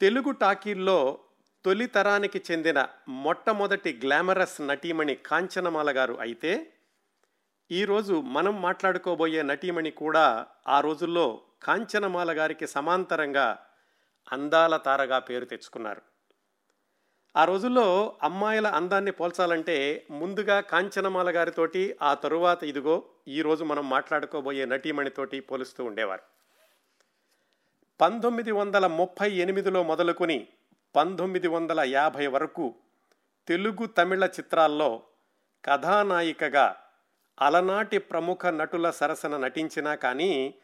తెలుగు టాకీల్లో తొలి తరానికి చెందిన మొట్టమొదటి గ్లామరస్ నటీమణి కాంచనమాల గారు అయితే ఈరోజు మనం మాట్లాడుకోబోయే నటీమణి కూడా ఆ రోజుల్లో కాంచనమాల గారికి సమాంతరంగా అందాల తారగా పేరు తెచ్చుకున్నారు. ఆ రోజుల్లో అమ్మాయిల అందాన్ని పోల్చాలంటే ముందుగా కాంచనమాల గారితోటి ఆ తరువాత ఇదిగో ఈరోజు మనం మాట్లాడుకోబోయే నటీమణితోటి పోలుస్తూ ఉండేవారు. పంతొమ్మిది వందల ముప్పై ఎనిమిదిలో మొదలుకొని పంతొమ్మిది వందల యాభై వరకు తెలుగు తమిళ చిత్రాల్లో కథానాయికగా అలనాటి ప్రముఖ నటుల సరసన నటించినా కానీ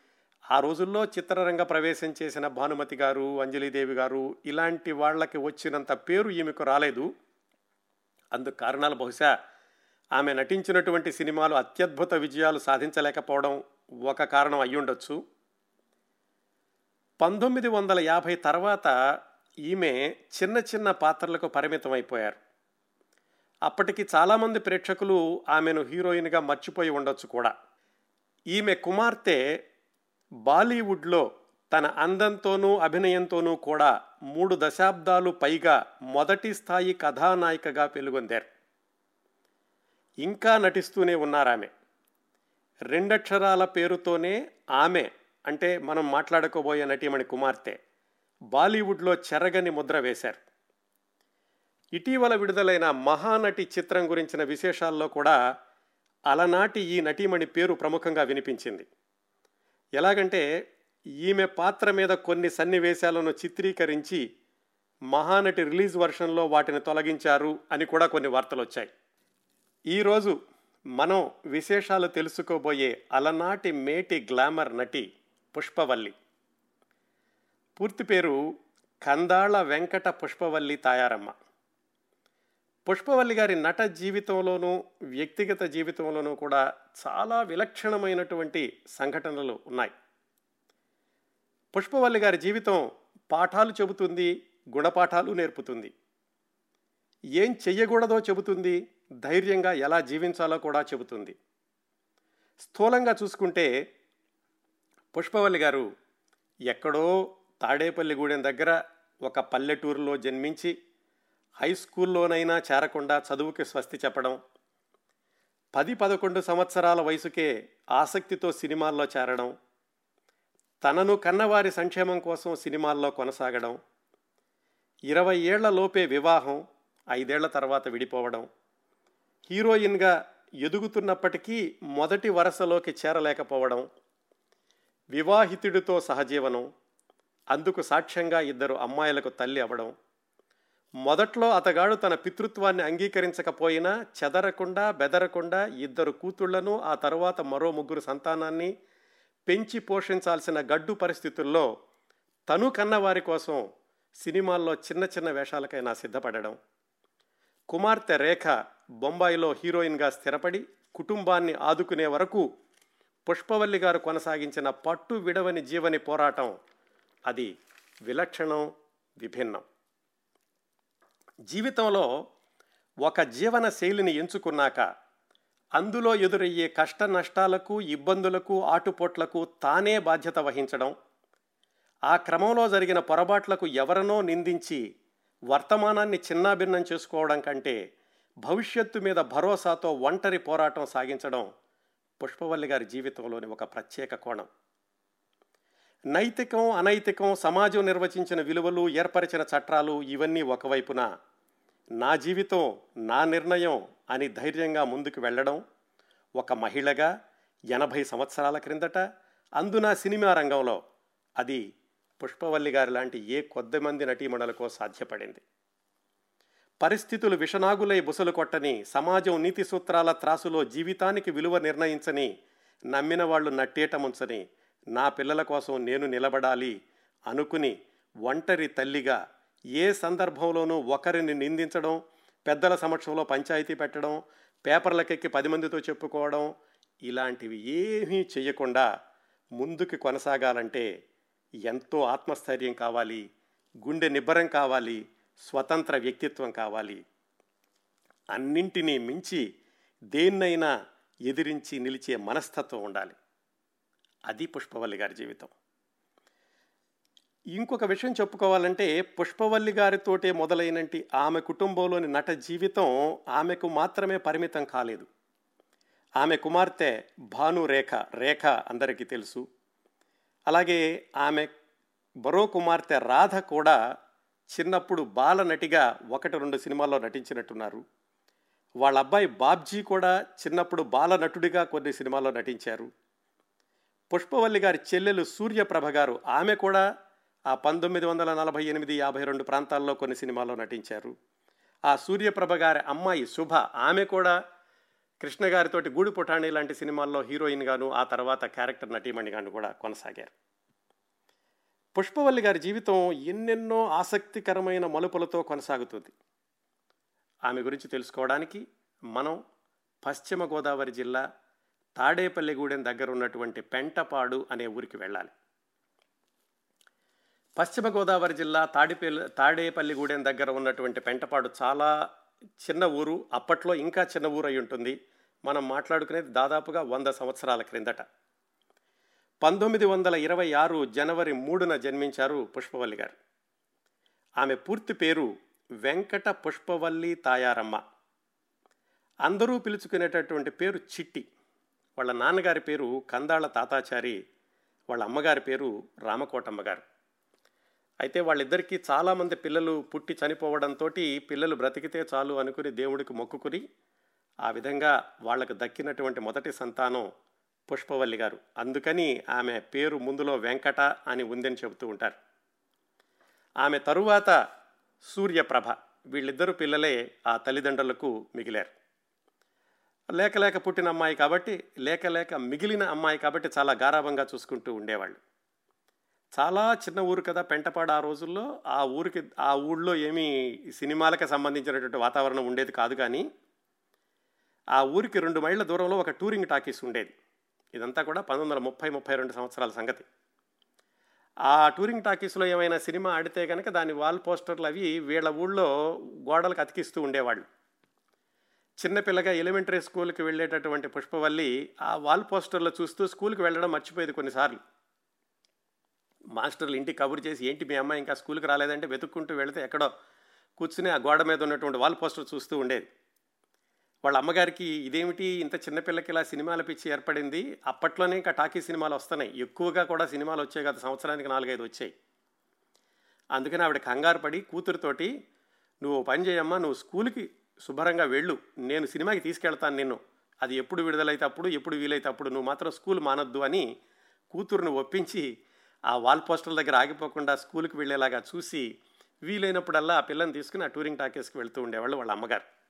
ఆ రోజుల్లో చిత్రరంగ ప్రవేశం చేసిన భానుమతి గారు అంజలిదేవి గారు ఇలాంటి వాళ్ళకి వచ్చినంత పేరు ఈమెకు రాలేదు. అందుకు కారణాలు బహుశా ఆమె నటించినటువంటి సినిమాలు అత్యద్భుత విజయాలు సాధించలేకపోవడం ఒక కారణం అయ్యుండొచ్చు. పంతొమ్మిది వందల యాభై తర్వాత ఈమె చిన్న చిన్న పాత్రలకు పరిమితం అయిపోయారు అప్పటికి చాలామంది ప్రేక్షకులు ఆమెను హీరోయిన్గా మర్చిపోయి ఉండొచ్చు కూడా. ఈమె కుమార్తె బాలీవుడ్లో తన అందంతోనూ అభినయంతోనూ కూడా మూడు దశాబ్దాలు పైగా మొదటి స్థాయి కథానాయికగా వెలుగొందారు. ఇంకా నటిస్తూనే ఉన్నారామె. రెండక్షరాల పేరుతోనే ఆమె అంటే మనం మాట్లాడుకోబోయే నటీమణి కుమార్తె బాలీవుడ్లో చెరగని ముద్ర వేశారు. ఇటీవల విడుదలైన మహానటి చిత్రం గురించిన విశేషాల్లో కూడా అలనాటి ఈ నటీమణి పేరు ప్రముఖంగా వినిపించింది. ఎలాగంటే ఈమె పాత్ర మీద కొన్ని సన్నివేశాలను చిత్రీకరించి మహానటి రిలీజ్ వర్షన్లో వాటిని తొలగించారు అని కూడా కొన్ని వార్తలు వచ్చాయి ఈరోజు మనం విశేషాలు తెలుసుకోబోయే అలనాటి మేటి గ్లామర్ నటి పుష్పవల్లి. పూర్తి పేరు కందాళ వెంకట పుష్పవల్లి తాయారమ్మ. పుష్పవల్లి గారి నట జీవితంలోనూ వ్యక్తిగత జీవితంలోనూ కూడా చాలా విలక్షణమైనటువంటి సంఘటనలు ఉన్నాయి. పుష్పవల్లి గారి జీవితం పాఠాలు చెబుతుంది గుణపాఠాలు నేర్పుతుంది. ఏం చెయ్యకూడదో చెబుతుంది ధైర్యంగా ఎలా జీవించాలో కూడా చెబుతుంది. స్థూలంగా చూసుకుంటే పుష్పవల్లి గారు ఎక్కడో తాడేపల్లిగూడెం దగ్గర ఒక పల్లెటూరులో జన్మించి హై స్కూల్లోనైనా చేరకుండా చదువుకి స్వస్తి చెప్పడం పది పదకొండు సంవత్సరాల వయసుకే ఆసక్తితో సినిమాల్లో చేరడం తనను కన్నవారి సంక్షేమం కోసం సినిమాల్లో కొనసాగడం ఇరవై ఏళ్ళలోపే వివాహం ఐదేళ్ళ తర్వాత విడిపోవడం హీరోయిన్గా ఎదుగుతున్నప్పటికీ మొదటి వరుసలోకి చేరలేకపోవడం వివాహితుడితో సహజీవనం అందుకు సాక్ష్యంగా ఇద్దరు అమ్మాయిలకు తల్లి అవ్వడం. మొదట్లో అతగాడు తన పితృత్వాన్ని అంగీకరించకపోయినా చెదరకుండా బెదరకుండా ఇద్దరు కూతుళ్ళను ఆ తరువాత మరో ముగ్గురు సంతానాన్ని పెంచి పోషించాల్సిన గడ్డు పరిస్థితుల్లో తను కన్నవారి కోసం సినిమాల్లో చిన్న చిన్న వేషాలకైనా సిద్ధపడడం. కుమార్తె రేఖ బొంబాయిలో హీరోయిన్గా స్థిరపడి కుటుంబాన్ని ఆదుకునే వరకు పుష్పవల్లి గారు కొనసాగించిన పట్టు విడవని జీవని పోరాటం అది విలక్షణం విభిన్నం. జీవితంలో ఒక జీవన శైలిని ఎంచుకున్నాక అందులో ఎదురయ్యే కష్ట నష్టాలకు ఇబ్బందులకు ఆటుపోట్లకు తానే బాధ్యత వహించడం ఆ క్రమంలో జరిగిన పొరపాట్లకు ఎవరనో నిందించి వర్తమానాన్ని చిన్నాభిన్నం చేసుకోవడం కంటే భవిష్యత్తు మీద భరోసాతో ఒంటరి పోరాటం సాగించడం పుష్పవల్లి గారి జీవితంలోని ఒక ప్రత్యేక కోణం. నైతికం అనైతికం సమాజం నిర్వచించిన విలువలు ఏర్పరిచిన చట్టాలు ఇవన్నీ ఒకవైపున నా జీవితం నా నిర్ణయం అని ధైర్యంగా ముందుకు వెళ్ళడం ఒక మహిళగా ఎనభై సంవత్సరాల క్రిందట అందున సినిమా రంగంలో అది పుష్పవల్లి గారి లాంటి ఏ కొద్ది మంది నటీమణులకో సాధ్యపడింది. పరిస్థితులు విషనాగులై బుసలు కొట్టని సమాజం నీతి సూత్రాల త్రాసులో జీవితానికి విలువ నిర్ణయించని నమ్మిన వాళ్ళు నట్టేటముంచని నా పిల్లల కోసం నేను నిలబడాలి అనుకుని ఒంటరి తల్లిగా ఏ సందర్భంలోనూ ఒకరిని నిందించడం పెద్దల సమక్షంలో పంచాయతీ పెట్టడం పేపర్లకెక్కి పది మందితో చెప్పుకోవడం ఇలాంటివి ఏమీ చేయకుండా ముందుకు కొనసాగాలంటే ఎంతో ఆత్మస్థైర్యం కావాలి గుండె నిబ్బరం కావాలి స్వతంత్ర వ్యక్తిత్వం కావాలి. అన్నింటినీ మించి దేన్నైనా ఎదిరించి నిలిచే మనస్తత్వం ఉండాలి. అది పుష్పవల్లి గారి జీవితం. ఇంకొక విషయం చెప్పుకోవాలంటే పుష్పవల్లి గారితోటే మొదలైనటి ఆమె కుటుంబంలోని నట జీవితం ఆమెకు మాత్రమే పరిమితం కాలేదు. ఆమె కుమార్తె భానురేఖ రేఖ అందరికీ తెలుసు. అలాగే ఆమె బరో కుమార్తె రాధ కూడా చిన్నప్పుడు బాల నటిగా ఒకటి రెండు సినిమాల్లో నటించినట్టున్నారు. వాళ్ళ అబ్బాయి బాబ్జీ కూడా చిన్నప్పుడు బాల నటుడిగా కొన్ని సినిమాల్లో నటించారు. పుష్పవల్లి గారి చెల్లెలు సూర్యప్రభ గారు ఆమె కూడా ఆ పంతొమ్మిది వందల నలభై ఎనిమిది యాభై రెండు ప్రాంతాల్లో కొన్ని సినిమాల్లో నటించారు. ఆ సూర్యప్రభ గారి అమ్మాయి శుభ ఆమె కూడా కృష్ణ గారితోటి గూడు పుటాణి లాంటి సినిమాల్లో హీరోయిన్గాను ఆ తర్వాత క్యారెక్టర్ నటీమణిగాను కూడా కొనసాగారు. పుష్పవల్లి గారి జీవితం ఎన్నెన్నో ఆసక్తికరమైన మలుపులతో కొనసాగుతుంది. ఆమె గురించి తెలుసుకోవడానికి మనం పశ్చిమ గోదావరి జిల్లా తాడేపల్లిగూడెం దగ్గర ఉన్నటువంటి పెంటపాడు అనే ఊరికి వెళ్ళాలి. పశ్చిమ గోదావరి జిల్లా తాడిపల్లి తాడేపల్లిగూడెం దగ్గర ఉన్నటువంటి పెంటపాడు చాలా చిన్న ఊరు అప్పట్లో ఇంకా చిన్న ఊరు అయి ఉంటుంది. మనం మాట్లాడుకునేది దాదాపుగా వంద సంవత్సరాల క్రిందట. పంతొమ్మిది వందల ఇరవై ఆరు జనవరి మూడున జన్మించారు పుష్పవల్లి గారు. ఆమె పూర్తి పేరు వెంకట పుష్పవల్లి తాయారమ్మ. అందరూ పిలుచుకునేటటువంటి పేరు చిట్టి. వాళ్ళ నాన్నగారి పేరు కందాళ తాతాచారి వాళ్ళ అమ్మగారి పేరు రామకోటమ్మ గారు. అయితే వాళ్ళిద్దరికీ చాలామంది పిల్లలు పుట్టి చనిపోవడంతో పిల్లలు బ్రతికితే చాలు అనుకుని దేవుడికి మొక్కుకుని ఆ విధంగా వాళ్ళకు దక్కినటువంటి మొదటి సంతానం పుష్పవల్లి గారు. అందుకని ఆమె పేరు ముందులో వెంకట అని ఉందని చెబుతూ ఉంటారు. ఆమె తరువాత సూర్యప్రభ. వీళ్ళిద్దరు పిల్లలే ఆ తల్లిదండ్రులకు మిగిలారు. లేక లేక పుట్టిన అమ్మాయి కాబట్టి లేక లేక మిగిలిన అమ్మాయి కాబట్టి చాలా గారాభంగా చూసుకుంటూ ఉండేవాళ్ళు. చాలా చిన్న ఊరు కదా పెంటపాడు ఆ రోజుల్లో. ఆ ఊరికి ఆ ఊళ్ళో ఏమీ సినిమాలకు సంబంధించినటువంటి వాతావరణం ఉండేది కాదు కానీ ఆ ఊరికి రెండు మైళ్ళ దూరంలో ఒక టూరింగ్ టాకీస్ ఉండేది. ఇదంతా కూడా పంతొమ్మిది వందల ముప్పై ముప్పై రెండు సంవత్సరాల సంగతి. ఆ టూరింగ్ టాకీస్లో ఏమైనా సినిమా ఆడితే కనుక దాని వాల్ పోస్టర్లు అవి వీళ్ళ ఊళ్ళో గోడలకు అతికిస్తూ ఉండేవాళ్ళు. చిన్నపిల్లగా ఎలిమెంటరీ స్కూల్కి వెళ్ళేటటువంటి పుష్పవల్లి ఆ వాల్ పోస్టర్లో చూస్తూ స్కూల్కి వెళ్ళడం మర్చిపోయేది కొన్నిసార్లు. మాస్టర్లు ఇంటికి కబురు చేసి ఏంటి మీ అమ్మాయి ఇంకా స్కూల్కి రాలేదంటే వెతుక్కుంటూ వెళితే ఎక్కడో కూర్చుని ఆ గోడ మీద ఉన్నటువంటి వాల్ పోస్టర్ చూస్తూ ఉండేది. వాళ్ళ అమ్మగారికి ఇదేమిటి ఇంత చిన్నపిల్లకి ఇలా సినిమాల పిచ్చి ఏర్పడింది? అప్పట్లోనే ఇంకా టాకీ సినిమాలు వస్తున్నాయి. ఎక్కువగా కూడా సినిమాలు వచ్చాయి గత సంవత్సరానికి నాలుగైదు వచ్చాయి. అందుకని ఆవిడ కంగారు పడి కూతురుతోటి నువ్వు పని చేయమ్మా నువ్వు స్కూల్కి శుభ్రంగా వెళ్ళు. నేను సినిమాకి తీసుకెళ్తాను నిన్ను. అది ఎప్పుడు విడుదలైతే అప్పుడు ఎప్పుడు వీలైతే అప్పుడు. నువ్వు మాత్రం స్కూల్ మానొద్దు అని కూతురును ఒప్పించి ఆ వాల్ పోస్టర్ల దగ్గర ఆగిపోకుండా స్కూల్కి వెళ్ళేలాగా చూసి వీలైనప్పుడల్లా ఆ పిల్లని తీసుకుని ఆ టూరింగ్ టాకీస్కి వెళ్తూ ఉండేవాళ్ళు వాళ్ళ అమ్మగారు.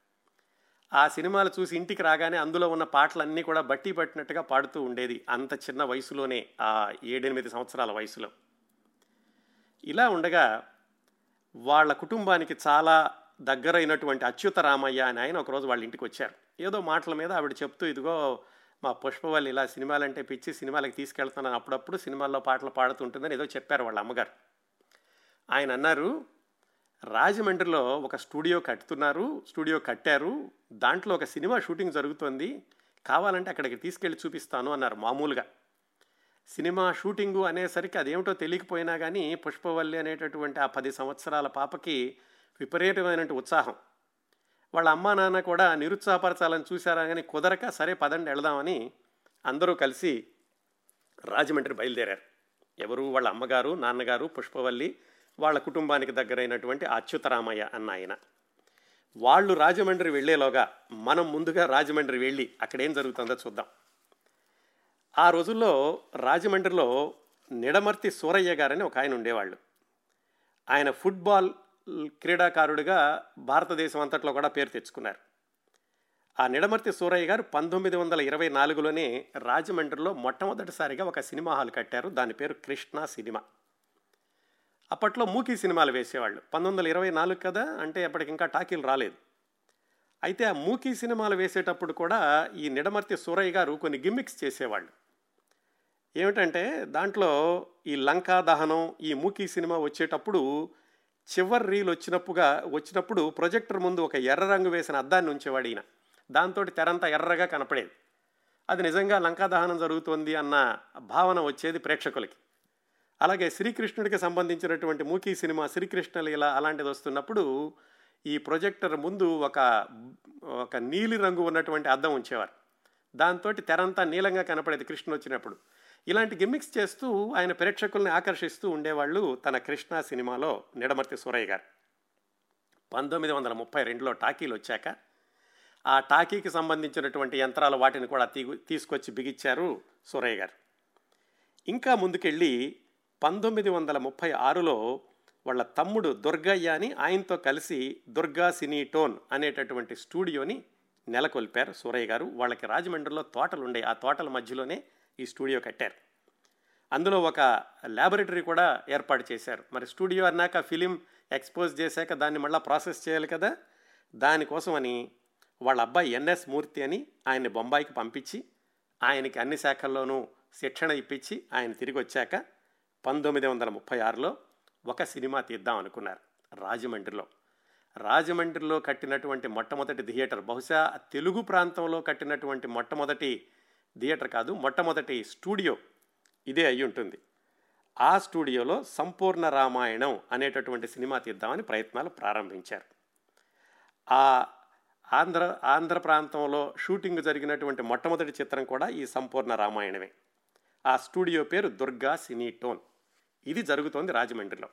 ఆ సినిమాలు చూసి ఇంటికి రాగానే అందులో ఉన్న పాటలన్నీ కూడా బట్టి పట్టినట్టుగా పాడుతూ ఉండేది అంత చిన్న వయసులోనే ఆ ఏడెనిమిది సంవత్సరాల వయసులో. ఇలా ఉండగా వాళ్ళ కుటుంబానికి చాలా దగ్గరైనటువంటి అచ్యుత రామయ్య అని ఆయన ఒకరోజు వాళ్ళ ఇంటికి వచ్చారు. ఏదో మాటల మీద ఆవిడ చెప్తూ ఇదిగో మా పుష్పవల్లి ఇలా సినిమాలంటే పిచ్చి సినిమాలకి తీసుకెళ్తున్నాను. అప్పుడప్పుడు సినిమాల్లో పాటలు పాడుతుంటుందని ఏదో చెప్పారు వాళ్ళ అమ్మగారు. ఆయన అన్నారు రాజమండ్రిలో ఒక స్టూడియో కట్టుతున్నారు స్టూడియో కట్టారు. దాంట్లో ఒక సినిమా షూటింగ్ జరుగుతోంది. కావాలంటే అక్కడికి తీసుకెళ్ళి చూపిస్తాను అన్నారు మామూలుగా. సినిమా షూటింగు అనేసరికి అదేమిటో తెలియకపోయినా కానీ పుష్పవల్లి అనేటటువంటి ఆ పది సంవత్సరాల పాపకి విపరీతమైనటువంటి ఉత్సాహం. వాళ్ళ అమ్మా నాన్న కూడా నిరుత్సాహపరచాలని చూశారా కానీ కుదరక సరే పదండి వెళదామని అందరూ కలిసి రాజమండ్రి బయలుదేరారు. ఎవరు? వాళ్ళ అమ్మగారు నాన్నగారు పుష్పవల్లి వాళ్ళ కుటుంబానికి దగ్గరైనటువంటి అచ్యుతరామయ్య అన్న ఆయన. వాళ్ళు రాజమండ్రి వెళ్ళేలోగా మనం ముందుగా రాజమండ్రి వెళ్ళి అక్కడ ఏం జరుగుతుందో చూద్దాం. ఆ రోజుల్లో రాజమండ్రిలో నిడమర్తి సూరయ్య గారని ఒక ఆయన ఉండేవాళ్ళు. ఆయన ఫుట్బాల్ క్రీడాకారుడిగా భారతదేశం అంతట్లో కూడా పేరు తెచ్చుకున్నారు. ఆ నిడమర్తి సూరయ్య గారు పంతొమ్మిది వందల ఇరవై నాలుగులోనే రాజమండ్రిలో మొట్టమొదటిసారిగా ఒక సినిమా హాల్ కట్టారు. దాని పేరు కృష్ణ సినిమా. అప్పట్లో మూకీ సినిమాలు వేసేవాళ్ళు. పంతొమ్మిది వందల ఇరవై నాలుగు కదా అంటే అప్పటికి ఇంకా టాకీలు రాలేదు. అయితే ఆ మూకీ సినిమాలు వేసేటప్పుడు కూడా ఈ నిడమర్తి సూరయ్య గారు కొన్ని గిమ్మిక్స్ చేసేవాళ్ళు. ఏమిటంటే దాంట్లో ఈ లంకా దహనం ఈ మూకీ సినిమా వచ్చేటప్పుడు చివరి రీల్ వచ్చినప్పుగా వచ్చినప్పుడు ప్రొజెక్టర్ ముందు ఒక ఎర్ర రంగు వేసిన అద్దాన్ని ఉంచేవాడు ఈయన. దాంతో తెరంతా ఎర్రగా కనపడేది. అది నిజంగా లంకా దహనం జరుగుతోంది అన్న భావన వచ్చేది ప్రేక్షకులకి. అలాగే శ్రీకృష్ణుడికి సంబంధించినటువంటి మూకీ సినిమా శ్రీకృష్ణ లీల అలాంటిది వస్తున్నప్పుడు ఈ ప్రొజెక్టర్ ముందు ఒక ఒక నీలి రంగు ఉన్నటువంటి అద్దం ఉంచేవారు. దాంతో తెరంతా నీలంగా కనపడేది కృష్ణ వచ్చినప్పుడు. ఇలాంటి గిమ్మిక్స్ చేస్తూ ఆయన ప్రేక్షకుల్ని ఆకర్షిస్తూ ఉండేవాళ్ళు తన కృష్ణ సినిమాలో నిడమర్తి సూరయ్య గారు. పంతొమ్మిది వందల ముప్పై రెండులో టాకీలు వచ్చాక ఆ టాకీకి సంబంధించినటువంటి యంత్రాలు వాటిని కూడా తీ తీసుకొచ్చి బిగిచ్చారు సూరయ్య గారు. ఇంకా ముందుకెళ్ళి పంతొమ్మిది వందల ముప్పై ఆరులో వాళ్ళ తమ్ముడు దుర్గయ్య అని ఆయనతో కలిసి దుర్గా సినీ టోన్ అనేటటువంటి స్టూడియోని నెలకొల్పారు సూరయ్య గారు. వాళ్ళకి రాజమండ్రిలో తోటలు ఉండే ఆ తోటల మధ్యలోనే ఈ స్టూడియో కట్టారు. అందులో ఒక ల్యాబొరేటరీ కూడా ఏర్పాటు చేశారు. మరి స్టూడియో అన్నాక ఫిలిం ఎక్స్పోజ్ చేశాక దాన్ని మళ్ళీ ప్రాసెస్ చేయాలి కదా? దానికోసమని వాళ్ళ అబ్బాయి ఎన్ఎస్ మూర్తి అని ఆయన్ని బొంబాయికి పంపించి ఆయనకి అన్ని శాఖల్లోనూ శిక్షణ ఇప్పించి ఆయన తిరిగి వచ్చాక పంతొమ్మిది వందల ముప్పై ఆరులో ఒక సినిమా తీద్దాం అనుకున్నారు రాజమండ్రిలో. రాజమండ్రిలో కట్టినటువంటి మొట్టమొదటి థియేటర్ బహుశా తెలుగు ప్రాంతంలో కట్టినటువంటి మొట్టమొదటి థియేటర్ కాదు మొట్టమొదటి స్టూడియో ఇదే అయి ఉంటుంది. ఆ స్టూడియోలో సంపూర్ణ రామాయణం అనేటటువంటి సినిమా తీద్దామని ప్రయత్నాలు ప్రారంభించారు. ఆ ఆంధ్ర ఆంధ్ర ప్రాంతంలో షూటింగ్ జరిగినటువంటి మొట్టమొదటి చిత్రం కూడా ఈ సంపూర్ణ రామాయణమే. ఆ స్టూడియో పేరు దుర్గా సినీ టోన్. ఇది జరుగుతోంది రాజమండ్రిలో.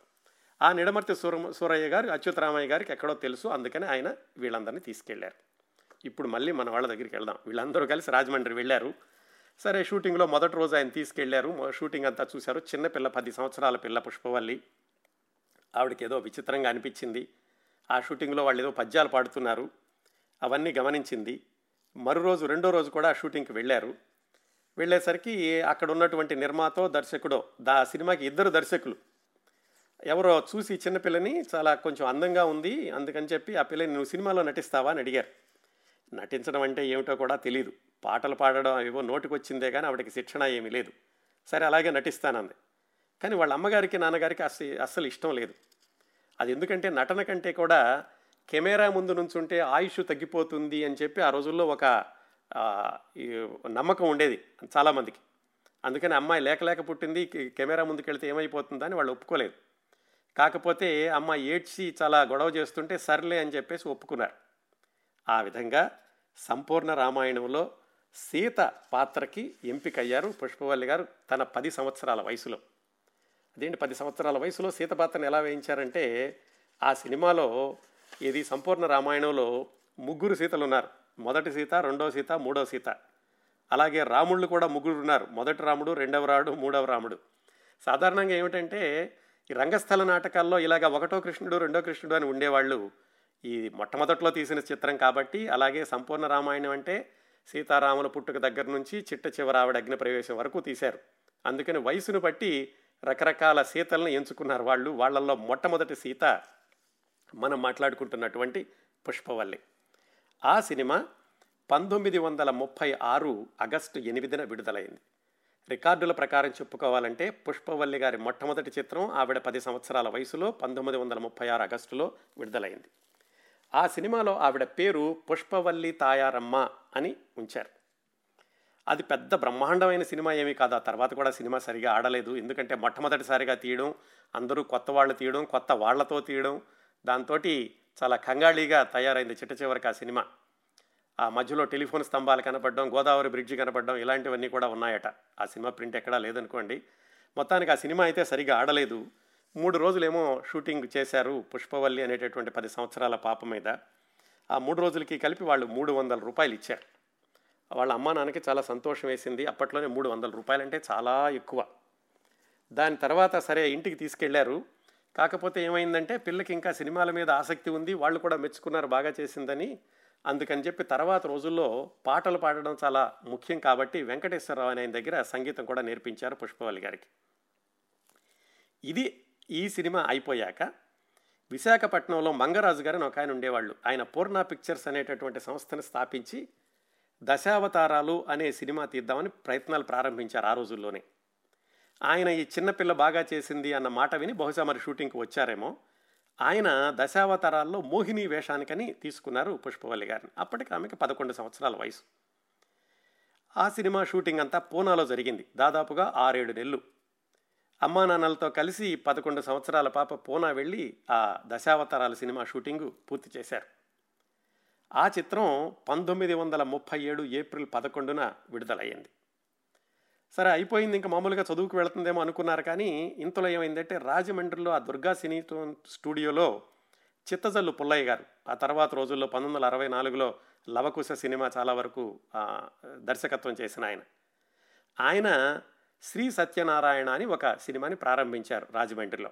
ఆ నిడమర్తి సూర సూరయ్య గారు అచ్యుతరామయ్య గారికి ఎక్కడో తెలుసు. అందుకని ఆయన వీళ్ళందరినీ తీసుకెళ్ళారు. ఇప్పుడు మళ్ళీ మన వాళ్ళ దగ్గరికి వెళ్దాం. వీళ్ళందరూ కలిసి రాజమండ్రి వెళ్ళారు. సరే షూటింగ్లో మొదటి రోజు ఆయన తీసుకెళ్ళారు. షూటింగ్ అంతా చూశారు. చిన్నపిల్ల పది సంవత్సరాల పిల్ల పుష్పవల్లి. ఆవిడకి ఏదో విచిత్రంగా అనిపించింది. ఆ షూటింగ్లో వాళ్ళు ఏదో పద్యాలు పాడుతున్నారు. అవన్నీ గమనించింది. మరో రోజు రెండో రోజు కూడా షూటింగ్కి వెళ్ళారు. వెళ్ళేసరికి అక్కడ ఉన్నటువంటి నిర్మాతో దర్శకుడో దా సినిమాకి ఇద్దరు దర్శకులు. ఎవరో చూసి చిన్నపిల్లని చాలా కొంచెం అందంగా ఉంది అందుకని చెప్పి ఆ పిల్లని నువ్వు సినిమాలో నటిస్తావా? అని అడిగారు. నటించడం అంటే ఏమిటో కూడా తెలియదు పాటలు పాడడం ఏవో నోటికొచ్చిందే కానీ ఆవిడకి శిక్షణ ఏమీ లేదు. సరే అలాగే నటిస్తానంది. కానీ వాళ్ళ అమ్మగారికి నాన్నగారికి అస్సలు అస్సలు ఇష్టం లేదు. అది ఎందుకంటే నటన కంటే కూడా కెమెరా ముందు నుంచుంటే ఆయుష్ తగ్గిపోతుంది అని చెప్పి ఆ రోజుల్లో ఒక నమ్మకం ఉండేది చాలామందికి. అందుకని అమ్మాయి లేక లేక పుట్టింది కెమెరా ముందుకెళ్తే ఏమైపోతుందని వాళ్ళు ఒప్పుకోలేదు. కాకపోతే అమ్మాయి ఏడ్చి చాలా గొడవ చేస్తుంటే సర్లే అని చెప్పేసి ఒప్పుకున్నారు. ఆ విధంగా సంపూర్ణ రామాయణంలో సీత పాత్రకి ఎంపికయ్యారు పుష్పవల్లి గారు తన పది సంవత్సరాల వయసులో. అదేంటి పది సంవత్సరాల వయసులో సీత పాత్రను ఎలా వేయించారంటే ఆ సినిమాలో ఇది సంపూర్ణ రామాయణంలో ముగ్గురు సీతలు ఉన్నారు మొదటి సీత రెండో సీత మూడో సీత. అలాగే రాముళ్ళు కూడా ముగ్గురు ఉన్నారు మొదటి రాముడు రెండవ రాముడు మూడవ రాముడు. సాధారణంగా ఏమిటంటే ఈ రంగస్థల నాటకాల్లో ఇలాగ ఒకటో కృష్ణుడు రెండో కృష్ణుడు అని ఉండేవాళ్ళు ఈ మొట్టమొదట్లో తీసిన చిత్రం కాబట్టి అలాగే సంపూర్ణ రామాయణం అంటే సీతారాముల పుట్టుక దగ్గర నుంచి చిట్ట చివర ఆవిడ అగ్నిప్రవేశం వరకు తీశారు. అందుకని వయసును బట్టి రకరకాల సీతలను ఎంచుకున్నారు వాళ్ళు. వాళ్ళల్లో మొట్టమొదటి సీత మనం మాట్లాడుకుంటున్నటువంటి పుష్పవల్లి. ఆ సినిమా పంతొమ్మిది వందల ముప్పై ఆరు ఆగస్టు ఎనిమిదిన విడుదలైంది. రికార్డుల ప్రకారం చెప్పుకోవాలంటే పుష్పవల్లి గారి మొట్టమొదటి చిత్రం ఆవిడ పది సంవత్సరాల వయసులో పంతొమ్మిది వందల ముప్పై ఆరు ఆగస్టులో విడుదలైంది. ఆ సినిమాలో ఆవిడ పేరు పుష్పవల్లి తాయారమ్మ అని ఉంచారు. అది పెద్ద బ్రహ్మాండమైన సినిమా ఏమీ కాదు. ఆ తర్వాత కూడా సినిమా సరిగా ఆడలేదు. ఎందుకంటే మొట్టమొదటిసారిగా తీయడం అందరూ కొత్త వాళ్ళు తీయడం కొత్త వాళ్ళతో తీయడం దాంతో చాలా కంగాళీగా తయారైంది చిట్ట చివరికి ఆ సినిమా. ఆ మధ్యలో టెలిఫోన్ స్తంభాలు కనపడడం గోదావరి బ్రిడ్జి కనపడడం ఇలాంటివన్నీ కూడా ఉన్నాయట. ఆ సినిమా ప్రింట్ ఎక్కడా లేదనుకోండి. మొత్తానికి ఆ సినిమా అయితే సరిగా ఆడలేదు. మూడు రోజులేమో షూటింగ్ చేశారు పుష్పవల్లి అనేటటువంటి పది సంవత్సరాల పాప మీద. ఆ మూడు రోజులకి కలిపి వాళ్ళు మూడు వందల రూపాయలు ఇచ్చారు. వాళ్ళ అమ్మా నాన్నకి చాలా సంతోషం వేసింది. అప్పట్లోనే మూడు వందల రూపాయలంటే చాలా ఎక్కువ. దాని తర్వాత సరే ఇంటికి తీసుకెళ్ళారు. కాకపోతే ఏమైందంటే పిల్లకి ఇంకా సినిమాల మీద ఆసక్తి ఉంది వాళ్ళు కూడా మెచ్చుకున్నారు బాగా చేసిందని. అందుకని చెప్పి తర్వాత రోజుల్లో పాటలు పాడడం చాలా ముఖ్యం కాబట్టి వెంకటేశ్వరరావు అనే ఆయన దగ్గర సంగీతం కూడా నేర్పించారు పుష్పవల్లి గారికి. ఇది ఈ సినిమా అయిపోయాక విశాఖపట్నంలో మంగరాజు గారిని ఒక ఆయన ఉండేవాళ్ళు. ఆయన పూర్ణ పిక్చర్స్ అనేటటువంటి సంస్థను స్థాపించి దశావతారాలు అనే సినిమా తీద్దామని ప్రయత్నాలు ప్రారంభించారు ఆ రోజుల్లోనే. ఆయన ఈ చిన్నపిల్ల బాగా చేసింది అన్న మాట విని బహుశా మరి షూటింగ్కి వచ్చారేమో. ఆయన దశావతారాల్లో మోహిని వేషానికని తీసుకున్నారు పుష్పవల్లి గారిని. అప్పటికి ఆమెకి పదకొండు సంవత్సరాల వయసు. ఆ సినిమా షూటింగ్ అంతా పూనాలో జరిగింది. దాదాపుగా ఆరేడు నెలలు. అమ్మా నాన్నలతో కలిసి పదకొండు సంవత్సరాల పాప పూనా వెళ్ళి ఆ దశావతారాల సినిమా షూటింగు పూర్తి చేశారు. ఆ చిత్రం పంతొమ్మిది వందల ముప్పై ఏడు ఏప్రిల్ పదకొండున విడుదలయ్యింది. సరే అయిపోయింది. ఇంకా మామూలుగా చదువుకు వెళుతుందేమో అనుకున్నారు. కానీ ఇంతలో ఏమైందంటే రాజమండ్రిలో ఆ దుర్గా సినీ స్టూడియోలో చిత్తజల్లు పుల్లయ్య గారు ఆ తర్వాత రోజుల్లో పంతొమ్మిది వందల అరవై నాలుగులో లవకుశ సినిమా చాలా వరకు దర్శకత్వం చేసిన ఆయన. ఆయన శ్రీ సత్యనారాయణ అని ఒక సినిమాని ప్రారంభించారు రాజమండ్రిలో.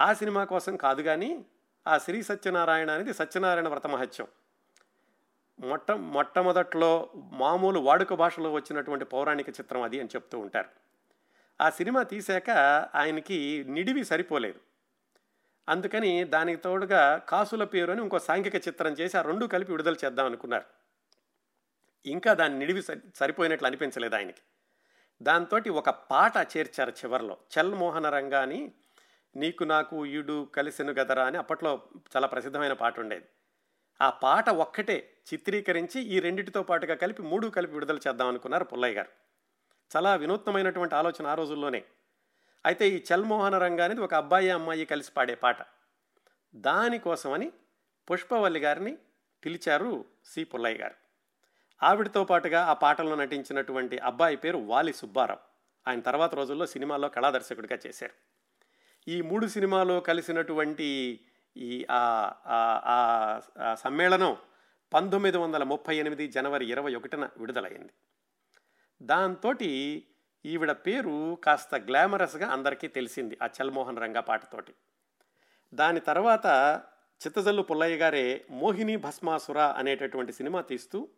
ఆ సినిమా కోసం కాదు కానీ ఆ శ్రీ సత్యనారాయణ అనేది సత్యనారాయణ వ్రత మహత్యం మొట్ట మొట్టమొదట్లో మామూలు వాడుక భాషలో వచ్చినటువంటి పౌరాణిక చిత్రం అది అని చెప్తూ ఉంటారు. ఆ సినిమా తీశాక ఆయనకి నిడివి సరిపోలేదు. అందుకని దానికి తోడుగా కాసుల పేరు అని ఇంకో సాంఘిక చిత్రం చేసి ఆ రెండు కలిపి విడుదల చేద్దాం అనుకున్నారు. ఇంకా దాని నిడివి సరి సరిపోయినట్లు అనిపించలేదు ఆయనకి. దాంతో ఒక పాట చేర్చారు చివరిలో. చల్మోహన రంగాని నీకు నాకు ఈడు కలిసిను గదరా అని అప్పట్లో చాలా ప్రసిద్ధమైన పాట ఉండేది ఆ పాట ఒక్కటే చిత్రీకరించి ఈ రెండిటితో పాటుగా కలిపి మూడు కలిపి విడుదల చేద్దాం అనుకున్నారు పుల్లయ్య గారు. చాలా వినూత్నమైనటువంటి ఆలోచన ఆ రోజుల్లోనే. అయితే ఈ చల్మోహన రంగా అనేది ఒక అబ్బాయి అమ్మాయి కలిసి పాడే పాట. దానికోసమని పుష్పవల్లి గారిని పిలిచారు సి పుల్లయ్య గారు. ఆవిడతో పాటుగా ఆ పాటల్లో నటించినటువంటి అబ్బాయి పేరు వాలి సుబ్బారావు. ఆయన తర్వాత రోజుల్లో సినిమాల్లో కళాదర్శకుడిగా చేశారు. ఈ మూడు సినిమాలో కలిసినటువంటి ఈ ఆ- ఆ- ఆ- సమ్మేళనం పంతొమ్మిది వందల ముప్పై ఎనిమిది జనవరి ఇరవై ఒకటిన విడుదలైంది. దాంతో ఈవిడ పేరు కాస్త గ్లామరస్గా అందరికీ తెలిసింది ఆ చల్మోహన్ రంగా పాటతోటి దాని తర్వాత చిత్తజల్లు పుల్లయ్య గారే మోహిని భస్మాసుర అనేటటువంటి సినిమా తీస్తూ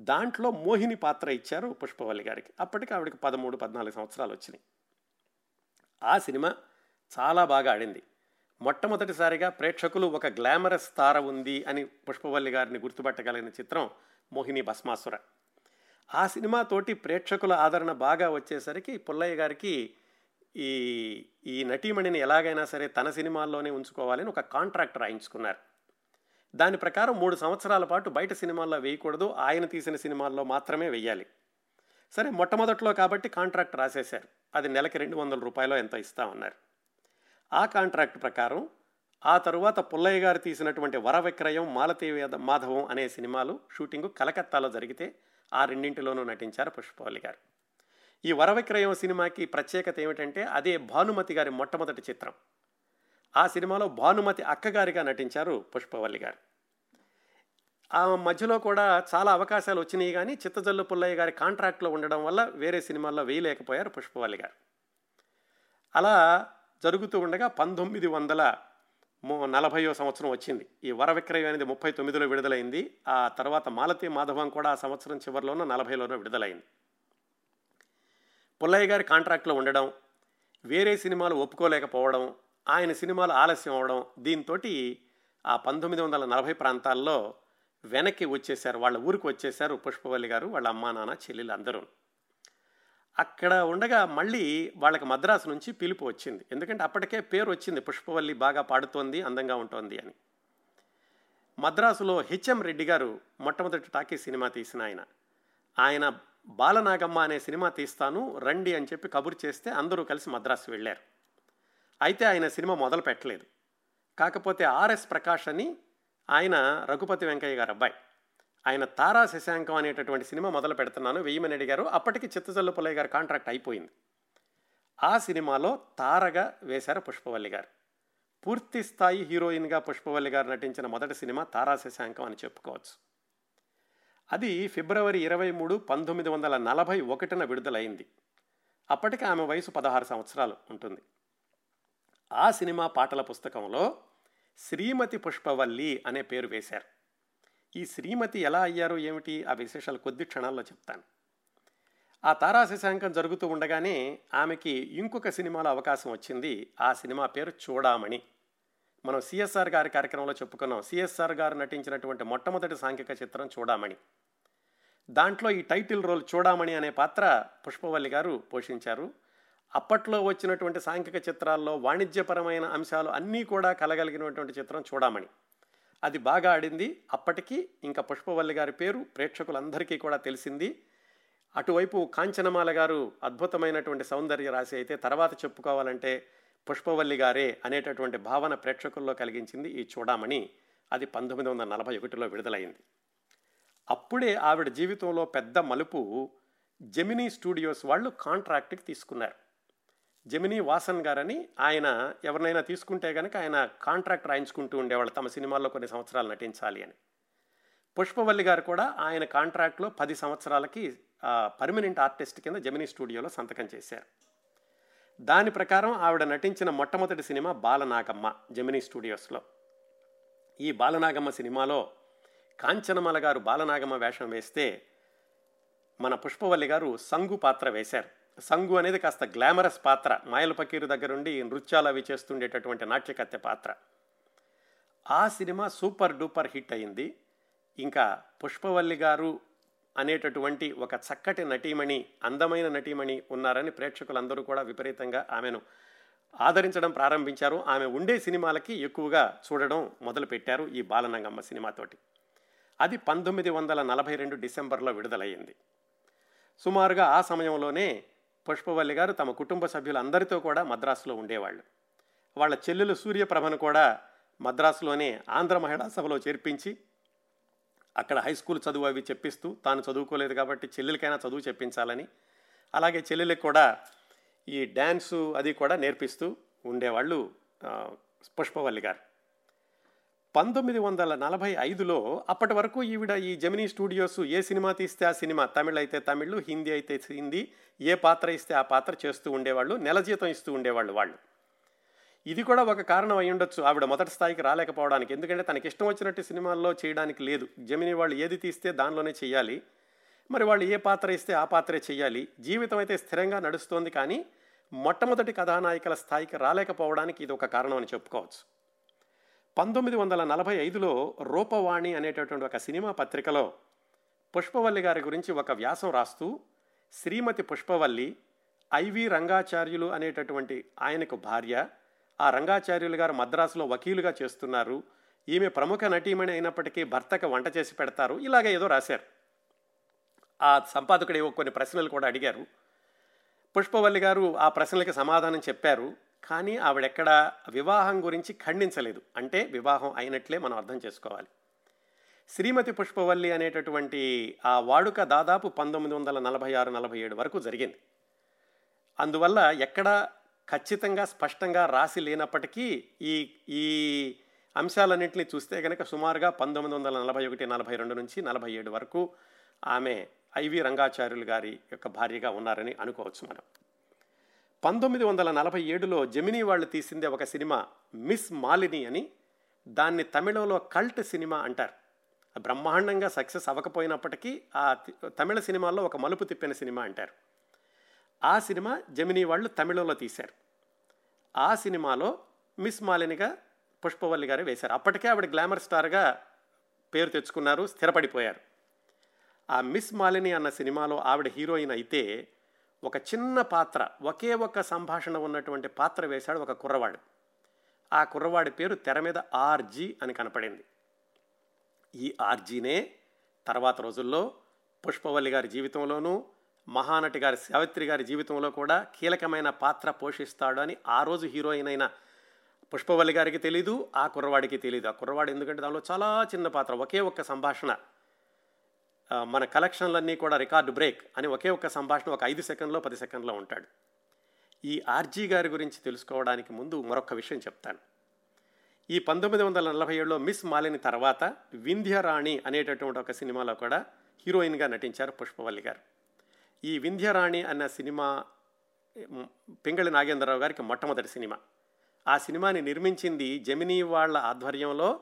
దాంట్లో మోహిని పాత్ర ఇచ్చారు పుష్పవల్లి గారికి. అప్పటికి ఆవిడకి పదమూడు పద్నాలుగు సంవత్సరాలు వచ్చినాయి. ఆ సినిమా చాలా బాగా ఆడింది. మొట్టమొదటిసారిగా ప్రేక్షకులు ఒక గ్లామరస్ తార ఉంది అని పుష్పవల్లి గారిని గుర్తుపట్టగలిగిన చిత్రం మోహిని భస్మాసుర. ఆ సినిమాతోటి ప్రేక్షకుల ఆదరణ బాగా వచ్చేసరికి పుల్లయ్య గారికి ఈ ఈ నటీమణిని ఎలాగైనా సరే తన సినిమాల్లోనే ఉంచుకోవాలని ఒక కాంట్రాక్ట్ రాయించుకున్నారు. దాని ప్రకారం మూడు సంవత్సరాల పాటు బయట సినిమాల్లో వేయకూడదు ఆయన తీసిన సినిమాల్లో మాత్రమే వెయ్యాలి సరే మొట్టమొదట్లో కాబట్టి కాంట్రాక్ట్ రాసేశారు. అది నెలకి రెండు వందల రూపాయలు ఎంతో ఇస్తామన్నారు. ఆ కాంట్రాక్ట్ ప్రకారం ఆ తరువాత పుల్లయ్య గారు తీసినటువంటి వర విక్రయం మాలతీ మాధవం అనే సినిమాలు షూటింగ్ కలకత్తాలో జరిగితే ఆ రెండింటిలోనూ నటించారు పుష్పవల్లి గారు. ఈ వర విక్రయం సినిమాకి ప్రత్యేకత ఏమిటంటే అదే భానుమతి గారి మొట్టమొదటి చిత్రం. ఆ సినిమాలో భానుమతి అక్కగారిగా నటించారు పుష్పవల్లి గారు. ఆ మధ్యలో కూడా చాలా అవకాశాలు వచ్చినాయి కానీ చిత్తజల్లు పుల్లయ్య గారి కాంట్రాక్ట్లో ఉండడం వల్ల వేరే సినిమాల్లో వేయలేకపోయారు పుష్పవల్లి గారు. అలా జరుగుతూ ఉండగా పంతొమ్మిది వందల ము- సంవత్సరం వచ్చింది. ఈ వర విక్రయం అనేది ముప్పై తొమ్మిదిలో విడుదలైంది. ఆ తర్వాత మాలతి మాధవం కూడా ఆ సంవత్సరం చివరిలోనూ నలభైలోనూ విడుదలైంది. పుల్లయ్య గారి కాంట్రాక్ట్లో ఉండడం వేరే సినిమాలు ఒప్పుకోలేకపోవడం ఆయన సినిమాలు ఆలస్యం అవడం దీంతో ఆ పంతొమ్మిది వందల నలభై ప్రాంతాల్లో వెనక్కి వచ్చేసారు వాళ్ళ ఊరికి వచ్చేసారు పుష్పవల్లి గారు వాళ్ళ అమ్మా నాన్న చెల్లెలు అందరూ. అక్కడ ఉండగా మళ్ళీ వాళ్ళకి మద్రాసు నుంచి పిలుపు వచ్చింది. ఎందుకంటే అప్పటికే పేరు వచ్చింది. పుష్పవల్లి బాగా పాడుతోంది అందంగా ఉంటుంది అని. మద్రాసులో హెచ్ఎం రెడ్డి గారు మొట్టమొదటి టాకీ సినిమా తీసిన ఆయన. ఆయన బాలనాగమ్మ అనే సినిమా తీస్తాను రండి అని చెప్పి కబురు చేస్తే అందరూ కలిసి మద్రాసు వెళ్ళారు. అయితే ఆయన సినిమా మొదలు పెట్టలేదు కాకపోతే ఆర్ఎస్ ప్రకాష్ అని ఆయన రఘుపతి వెంకయ్య గారు అబ్బాయి. ఆయన తారా శశాంకం అనేటటువంటి సినిమా మొదలు పెడుతున్నాను. వెయ్యమని అడిగారు అప్పటికి చిత్తజల్లు పుల్లయ్య గారు కాంట్రాక్ట్ అయిపోయింది. ఆ సినిమాలో తారగా వేశారు పుష్పవల్లి గారు. పూర్తి స్థాయి హీరోయిన్గా పుష్పవల్లి గారు నటించిన మొదటి సినిమా తారా శశాంకం అని చెప్పుకోవచ్చు. అది ఫిబ్రవరి ఇరవై మూడు పంతొమ్మిది వందల నలభై ఒకటిన విడుదలైంది. అప్పటికి ఆమె వయసు పదహారు సంవత్సరాలు ఉంటుంది. ఆ సినిమా పాటల పుస్తకంలో శ్రీమతి పుష్పవల్లి అనే పేరు వేశారు. ఈ శ్రీమతి ఎలా అయ్యారు ఏమిటి? ఆ విశేషాలు కొద్ది క్షణాల్లో చెప్తాను. ఆ తారా శశాంకం జరుగుతూ ఉండగానే ఆమెకి ఇంకొక సినిమాలో అవకాశం వచ్చింది. ఆ సినిమా పేరు చూడామణి. మనం సిఎస్ఆర్ గారి కార్యక్రమంలో చెప్పుకున్నాం. సిఎస్ఆర్ గారు నటించినటువంటి మొట్టమొదటి సాంఘిక చిత్రం చూడామణి. దాంట్లో ఈ టైటిల్ రోల్ చూడామణి అనే పాత్ర పుష్పవల్లి గారు పోషించారు. అప్పట్లో వచ్చినటువంటి సాంఘిక చిత్రాల్లో వాణిజ్యపరమైన అంశాలు అన్నీ కూడా కలగలిగినటువంటి చిత్రం చూడామణి. అది బాగా ఆడింది. అప్పటికి ఇంకా పుష్పవల్లి గారి పేరు ప్రేక్షకులందరికీ కూడా తెలిసింది. అటువైపు కాంచనమాల గారు అద్భుతమైనటువంటి సౌందర్య రాశి అయితే తర్వాత చెప్పుకోవాలంటే పుష్పవల్లి గారే అనేటటువంటి భావన ప్రేక్షకుల్లో కలిగించింది ఈ చూడమని అది పంతొమ్మిది వందల నలభై ఒకటిలో విడుదలైంది. అప్పుడే ఆవిడ జీవితంలో పెద్ద మలుపు జెమినీ స్టూడియోస్ వాళ్ళు కాంట్రాక్ట్కి తీసుకున్నారు. జెమినీ వాసన్ గారని ఆయన ఎవరినైనా తీసుకుంటే కనుక ఆయన కాంట్రాక్ట్ రాయించుకుంటూ ఉండేవాళ్ళు తమ సినిమాల్లో కొన్ని సంవత్సరాలు నటించాలి అని. పుష్పవల్లి గారు కూడా ఆయన కాంట్రాక్ట్లో పది సంవత్సరాలకి పర్మనెంట్ ఆర్టిస్ట్ కింద జెమినీ స్టూడియోలో సంతకం చేశారు. దాని ప్రకారం ఆవిడ నటించిన మొట్టమొదటి సినిమా బాలనాగమ్మ జెమినీ స్టూడియోస్లో. ఈ బాలనాగమ్మ సినిమాలో కాంచనమల గారు బాలనాగమ్మ వేషం వేస్తే మన పుష్పవల్లి గారు సంగు పాత్ర వేశారు. సంగు అనేది కాస్త గ్లామరస్ పాత్ర. మాయల పకీరు దగ్గరుండి నృత్యాలు అవి చేస్తుండేటటువంటి నాట్యకత్తె పాత్ర. ఆ సినిమా సూపర్ డూపర్ హిట్ అయింది. ఇంకా పుష్పవల్లి గారు అనేటటువంటి ఒక చక్కటి నటీమణి అందమైన నటీమణి ఉన్నారని ప్రేక్షకులందరూ కూడా విపరీతంగా ఆమెను ఆదరించడం ప్రారంభించారు. ఆమె ఉండే సినిమాలకి ఎక్కువగా చూడడం మొదలుపెట్టారు ఈ బాలనంగమ్మ సినిమాతోటి అది పంతొమ్మిది వందల నలభై రెండు డిసెంబర్లో విడుదలయ్యింది. సుమారుగా ఆ సమయంలోనే పుష్పవల్లి గారు తమ కుటుంబ సభ్యులందరితో కూడా మద్రాసులో ఉండేవాళ్ళు. వాళ్ళ చెల్లెలు సూర్యప్రభను కూడా మద్రాసులోనే ఆంధ్ర మహిళా సభలో చేర్పించి అక్కడ హై స్కూల్ చదువు అవి చెప్పిస్తూ తాను చదువుకోలేదు కాబట్టి చెల్లెలకైనా చదువు చెప్పించాలని అలాగే చెల్లెలకి కూడా ఈ డ్యాన్సు అది కూడా నేర్పిస్తూ ఉండేవాళ్ళు పుష్పవల్లి గారు. పంతొమ్మిది వందల నలభై ఐదులో అప్పటి వరకు ఈవిడ ఈ జమినీ స్టూడియోస్ ఏ సినిమా తీస్తే ఆ సినిమా తమిళ్ అయితే తమిళ్ హిందీ అయితే హిందీ ఏ పాత్ర ఇస్తే ఆ పాత్ర చేస్తూ ఉండేవాళ్ళు నెల జీతం ఇస్తూ ఉండేవాళ్ళు వాళ్ళు. ఇది కూడా ఒక కారణం అయి ఉండొచ్చు. ఆవిడ మొదటి స్థాయికి రాలేకపోవడానికి. ఎందుకంటే తనకి ఇష్టం వచ్చినట్టు సినిమాల్లో చేయడానికి లేదు. జమిని వాళ్ళు ఏది తీస్తే దానిలోనే చేయాలి. మరి వాళ్ళు ఏ పాత్ర ఇస్తే ఆ పాత్రే చేయాలి. జీవితం అయితే స్థిరంగా నడుస్తోంది కానీ మొట్టమొదటి కథానాయికల స్థాయికి రాలేకపోవడానికి ఇది ఒక కారణం అని చెప్పుకోవచ్చు. పంతొమ్మిది వందల నలభై ఐదులో రూపవాణి అనేటటువంటి ఒక సినిమా పత్రికలో పుష్పవల్లి గారి గురించి ఒక వ్యాసం రాస్తూ శ్రీమతి పుష్పవల్లి ఐవి రంగాచార్యులు అనేటటువంటి ఆయనకు భార్య ఆ రంగాచార్యులు గారు మద్రాసులో వకీలుగా చేస్తున్నారు. ఈమె ప్రముఖ నటీమణి అయినప్పటికీ భర్తకు వంట చేసి పెడతారు. ఇలాగే ఏదో రాశారు. ఆ సంపాదకుడు ఏవో కొన్ని ప్రశ్నలు కూడా అడిగారు. పుష్పవల్లి గారు ఆ ప్రశ్నలకి సమాధానం చెప్పారు. కానీ ఆవిడెక్కడ వివాహం గురించి ఖండించలేదు. అంటే వివాహం అయినట్లే మనం అర్థం చేసుకోవాలి. శ్రీమతి పుష్పవల్లి అనేటటువంటి ఆ వాడుక దాదాపు పంతొమ్మిది వందల నలభై ఆరు నలభై ఏడు వరకు జరిగింది. అందువల్ల ఎక్కడ ఖచ్చితంగా స్పష్టంగా రాసి లేనప్పటికీ ఈ ఈ అంశాలన్నింటినీ చూస్తే కనుక సుమారుగా పంతొమ్మిది వందల నలభై ఒకటి నలభై రెండు నుంచి నలభై ఏడు వరకు ఆమె ఐవి రంగాచార్యులు గారి యొక్క భార్యగా ఉన్నారని అనుకోవచ్చు మనం. పంతొమ్మిది వందల నలభై ఏడులో జమినీ వాళ్ళు తీసిందే ఒక సినిమా మిస్ మాలిని అని. దాన్ని తమిళంలో కల్ట్ సినిమా అంటారు. బ్రహ్మాండంగా సక్సెస్ అవ్వకపోయినప్పటికీ ఆ తమిళ సినిమాల్లో ఒక మలుపు తిప్పిన సినిమా అంటారు. ఆ సినిమా జమినీ వాళ్ళు తమిళంలో తీశారు. ఆ సినిమాలో మిస్ మాలినిగా పుష్పవల్లి గారు వేశారు. అప్పటికే ఆవిడ గ్లామర్ స్టార్గా పేరు తెచ్చుకున్నారు స్థిరపడిపోయారు. ఆ మిస్ మాలిని అన్న సినిమాలో ఆవిడ హీరోయిన్ అయితే ఒక చిన్న పాత్ర ఒకే ఒక సంభాషణ ఉన్నటువంటి పాత్ర వేశాడు ఒక కుర్రవాడు. ఆ కుర్రవాడి పేరు తెర మీద ఆర్జీ అని కనపడింది. ఈ ఆర్జీనే తర్వాత రోజుల్లో పుష్పవల్లి గారి జీవితంలోనూ మహానటి గారి సావిత్రి గారి జీవితంలో కూడా కీలకమైన పాత్ర పోషిస్తాడు అని ఆ రోజు హీరోయిన్ అయిన పుష్పవల్లి గారికి తెలీదు ఆ కుర్రవాడికి తెలీదు. ఆ కుర్రవాడు ఎందుకంటే దానిలో చాలా చిన్న పాత్ర ఒకే ఒక్క సంభాషణ. మన కలెక్షన్లన్నీ కూడా రికార్డు బ్రేక్ అని ఒకే ఒక్క సంభాషణ ఒక ఐదు సెకండ్లో పది సెకండ్లో ఉంటాడు. ఈ ఆర్జీ గారి గురించి తెలుసుకోవడానికి ముందు మరొక విషయం చెప్తాను. ఈ పంతొమ్మిది వందల నలభై ఏడులో మిస్ మాలిని తర్వాత వింధ్యరాణి అనేటటువంటి ఒక సినిమాలో కూడా హీరోయిన్గా నటించారు పుష్పవల్లి గారు. ఈ వింధ్యరాణి అన్న సినిమా పింగళి నాగేంద్రరావు గారికి మొట్టమొదటి సినిమా. ఆ సినిమాని నిర్మించింది జమినీ వాళ్ళ ఆధ్వర్యంలో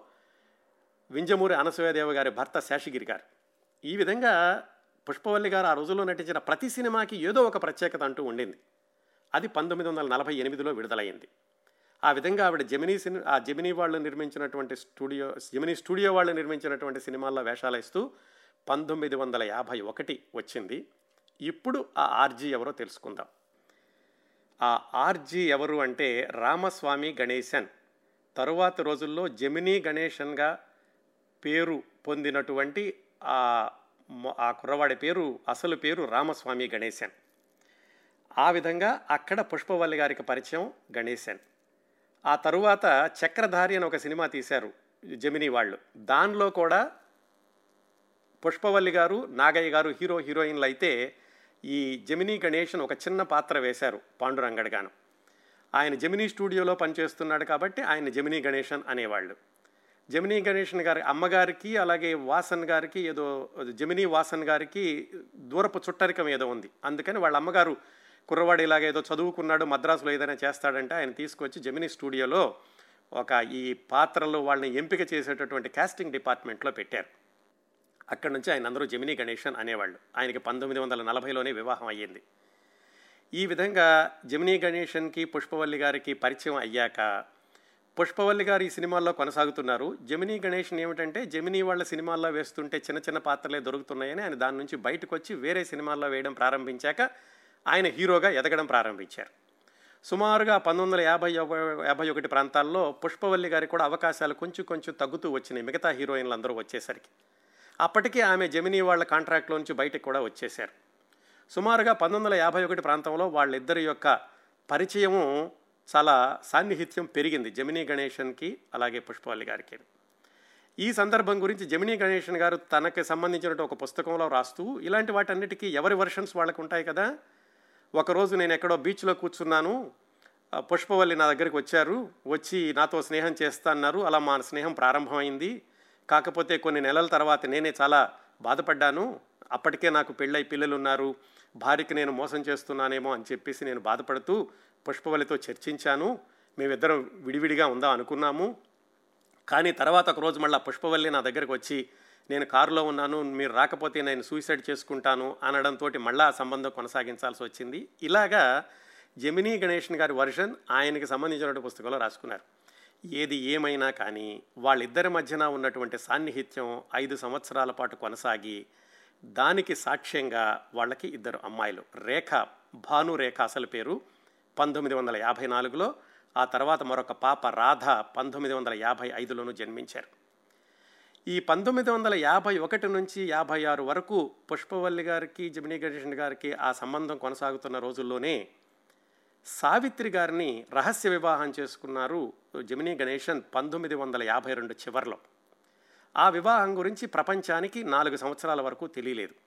వింజమూరి అనసూయదేవ గారి భర్త శేషగిరి గారు. ఈ విధంగా పుష్పవల్లి గారు ఆ రోజుల్లో నటించిన ప్రతి సినిమాకి ఏదో ఒక ప్రత్యేకత అంటూ ఉండింది. అది పంతొమ్మిది వందల నలభై ఎనిమిదిలో విడుదలైంది. ఆ విధంగా ఆవిడ జమినీ సిని ఆ జమినీ వాళ్ళు నిర్మించినటువంటి స్టూడియో జమినీ స్టూడియో వాళ్ళు నిర్మించినటువంటి సినిమాల్లో వేషాలు ఇస్తూ పంతొమ్మిది వందల యాభై ఒకటి వచ్చింది. ఇప్పుడు ఆ ఆర్జీ ఎవరో తెలుసుకుందాం. ఆ ఆర్జీ ఎవరు అంటే రామస్వామి గణేశన్. తరువాత రోజుల్లో జమినీ గణేశన్గా పేరు పొందినటువంటి ఆ ఆ కుర్రవాడి పేరు అసలు పేరు రామస్వామి గణేశన్. ఆ విధంగా అక్కడ పుష్పవల్లి గారికి పరిచయం గణేశన్. ఆ తరువాత చక్రధారి అని ఒక సినిమా తీశారు జమినీ వాళ్ళు. దానిలో కూడా పుష్పవల్లి గారు నాగయ్య గారు హీరో హీరోయిన్లు అయితే ఈ జమినీ గణేషన్ ఒక చిన్న పాత్ర వేశారు పాండురంగడ్ గాను. ఆయన జమినీ స్టూడియోలో పనిచేస్తున్నాడు కాబట్టి ఆయన జమినీ గణేషన్ అనేవాళ్ళు. జమినీ గణేషన్ గారి అమ్మగారికి అలాగే వాసన్ గారికి ఏదో జమినీ వాసన్ గారికి దూరపు చుట్టరికం ఏదో ఉంది. అందుకని వాళ్ళ అమ్మగారు కుర్రవాడు ఇలాగ ఏదో చదువుకున్నాడు మద్రాసులో ఏదైనా చేస్తాడంటే ఆయన తీసుకొచ్చి జమినీ స్టూడియోలో ఒక ఈ పాత్రలో వాళ్ళని ఎంపిక చేసేటటువంటి కాస్టింగ్ డిపార్ట్మెంట్లో పెట్టారు. అక్కడి నుంచి ఆయన అందరూ జమినీ గణేషన్ అనేవాళ్ళు. ఆయనకి పంతొమ్మిది వందల నలభైలోనే వివాహం అయ్యింది. ఈ విధంగా జమినీ గణేషన్కి పుష్పవల్లి గారికి పరిచయం అయ్యాక పుష్పవల్లి గారు ఈ సినిమాల్లో కొనసాగుతున్నారు. జమినీ గణేష్ని ఏమిటంటే జమినీ వాళ్ళ సినిమాల్లో వేస్తుంటే చిన్న చిన్న పాత్రలే దొరుకుతున్నాయని ఆయన దాని నుంచి బయటకు వచ్చి వేరే సినిమాల్లో వేయడం ప్రారంభించాక ఆయన హీరోగా ఎదగడం ప్రారంభించారు. సుమారుగా పంతొమ్మిది వందల యాభై యాభై ఒకటి ప్రాంతాల్లో పుష్పవల్లి గారికి కూడా అవకాశాలు కొంచెం కొంచెం తగ్గుతూ వచ్చినాయి. మిగతా హీరోయిన్లు అందరూ వచ్చేసరికి. అప్పటికే ఆమె జమినీ వాళ్ళ కాంట్రాక్ట్లో నుంచి బయటకు కూడా వచ్చేశారు. సుమారుగా పంతొమ్మిది వందల యాభై ఒకటి ప్రాంతంలో వాళ్ళిద్దరి యొక్క పరిచయము చాలా సాన్నిహిత్యం పెరిగింది జమినీ గణేషన్కి అలాగే పుష్పవల్లి గారికి. ఈ సందర్భం గురించి జమినీ గణేషన్ గారు తనకి సంబంధించిన ఒక పుస్తకంలో రాస్తూ ఇలాంటి వాటన్నిటికీ ఎవరి వర్షన్స్ వాళ్ళకు ఉంటాయి కదా? ఒకరోజు నేను ఎక్కడో బీచ్లో కూర్చున్నాను పుష్పవల్లి నా దగ్గరికి వచ్చారు వచ్చి నాతో స్నేహం చేస్తా అన్నారు అలా మా స్నేహం ప్రారంభమైంది. కాకపోతే కొన్ని నెలల తర్వాత నేనే చాలా బాధపడ్డాను అప్పటికే నాకు పెళ్ళై పిల్లలు ఉన్నారు భార్యకి నేను మోసం చేస్తున్నానేమో అని చెప్పేసి నేను బాధపడుతూ పుష్పవల్లితో చర్చించాను. మేమిద్దరం విడివిడిగా ఉందాం అనుకున్నాము. కానీ తర్వాత ఒక రోజు మళ్ళీ పుష్పవల్లి నా దగ్గరకు వచ్చి నేను కారులో ఉన్నాను మీరు రాకపోతే నేను సూసైడ్ చేసుకుంటాను అనడంతో మళ్ళీ ఆ సంబంధం కొనసాగించాల్సి వచ్చింది. ఇలాగా జమినీ గణేషన్ గారి వర్షన్ ఆయనకి సంబంధించినటువంటి పుస్తకంలో రాసుకున్నారు. ఏది ఏమైనా కానీ వాళ్ళిద్దరి మధ్యన ఉన్నటువంటి సాన్నిహిత్యం ఐదు సంవత్సరాల పాటు కొనసాగి దానికి సాక్ష్యంగా వాళ్ళకి ఇద్దరు అమ్మాయిలు. రేఖ భాను రేఖ అసలు పేరు. పంతొమ్మిది వందల యాభై నాలుగులో ఆ తర్వాత మరొక పాప రాధ పంతొమ్మిది వందల యాభై ఐదులోనూ జన్మించారు. ఈ పంతొమ్మిది వందల యాభై ఒకటి నుంచి యాభై ఆరు వరకు పుష్పవల్లి గారికి జమినీ గణేషన్ గారికి ఆ సంబంధం కొనసాగుతున్న రోజుల్లోనే సావిత్రి గారిని రహస్య వివాహం చేసుకున్నారు జమినీ గణేషన్ పంతొమ్మిది వందల యాభై రెండు చివరిలో. ఆ వివాహం గురించి ప్రపంచానికి నాలుగు సంవత్సరాల వరకు తెలియలేదు.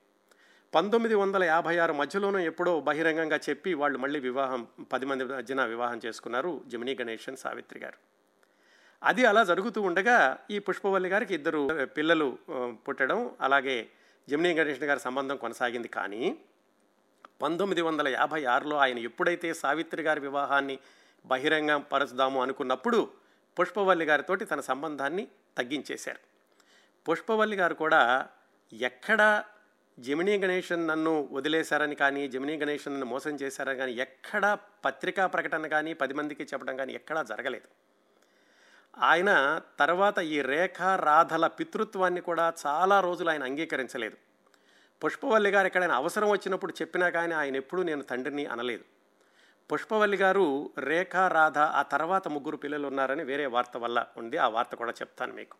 పంతొమ్మిది వందల యాభై ఆరు మధ్యలోనూ ఎప్పుడో బహిరంగంగా చెప్పి వాళ్ళు మళ్ళీ వివాహం పది మంది మధ్యన వివాహం చేసుకున్నారు జమినీ గణేషన్ సావిత్రి గారు. అది అలా జరుగుతూ ఉండగా ఈ పుష్పవల్లి గారికి ఇద్దరు పిల్లలు పుట్టడం అలాగే జమినీ గణేషన్ గారి సంబంధం కొనసాగింది. కానీ పంతొమ్మిది వందల యాభై ఆరులో ఆయన ఎప్పుడైతే సావిత్రి గారి వివాహాన్ని బహిరంగ పరచుదాము అనుకున్నప్పుడు పుష్పవల్లి గారితోటి తన సంబంధాన్ని తగ్గించేశారు. పుష్పవల్లి గారు కూడా ఎక్కడ జమినీ గణేషన్ నన్ను వదిలేశారని కానీ జమినీ గణేషన్ నన్ను మోసం చేశారని కానీ ఎక్కడా పత్రికా ప్రకటన కానీ పది మందికి చెప్పడం కానీ ఎక్కడా జరగలేదు. ఆయన తర్వాత ఈ రేఖ రాధల పితృత్వాన్ని కూడా చాలా రోజులు ఆయన అంగీకరించలేదు. పుష్పవల్లి గారు ఎక్కడైనా అవసరం వచ్చినప్పుడు చెప్పినా కానీ ఆయన ఎప్పుడూ నేను తండ్రిని అనలేదు. పుష్పవల్లి గారు రేఖ రాధ ఆ తర్వాత ముగ్గురు పిల్లలు ఉన్నారని వేరే వార్త వల్ల ఉంది. ఆ వార్త కూడా చెప్తాను మీకు.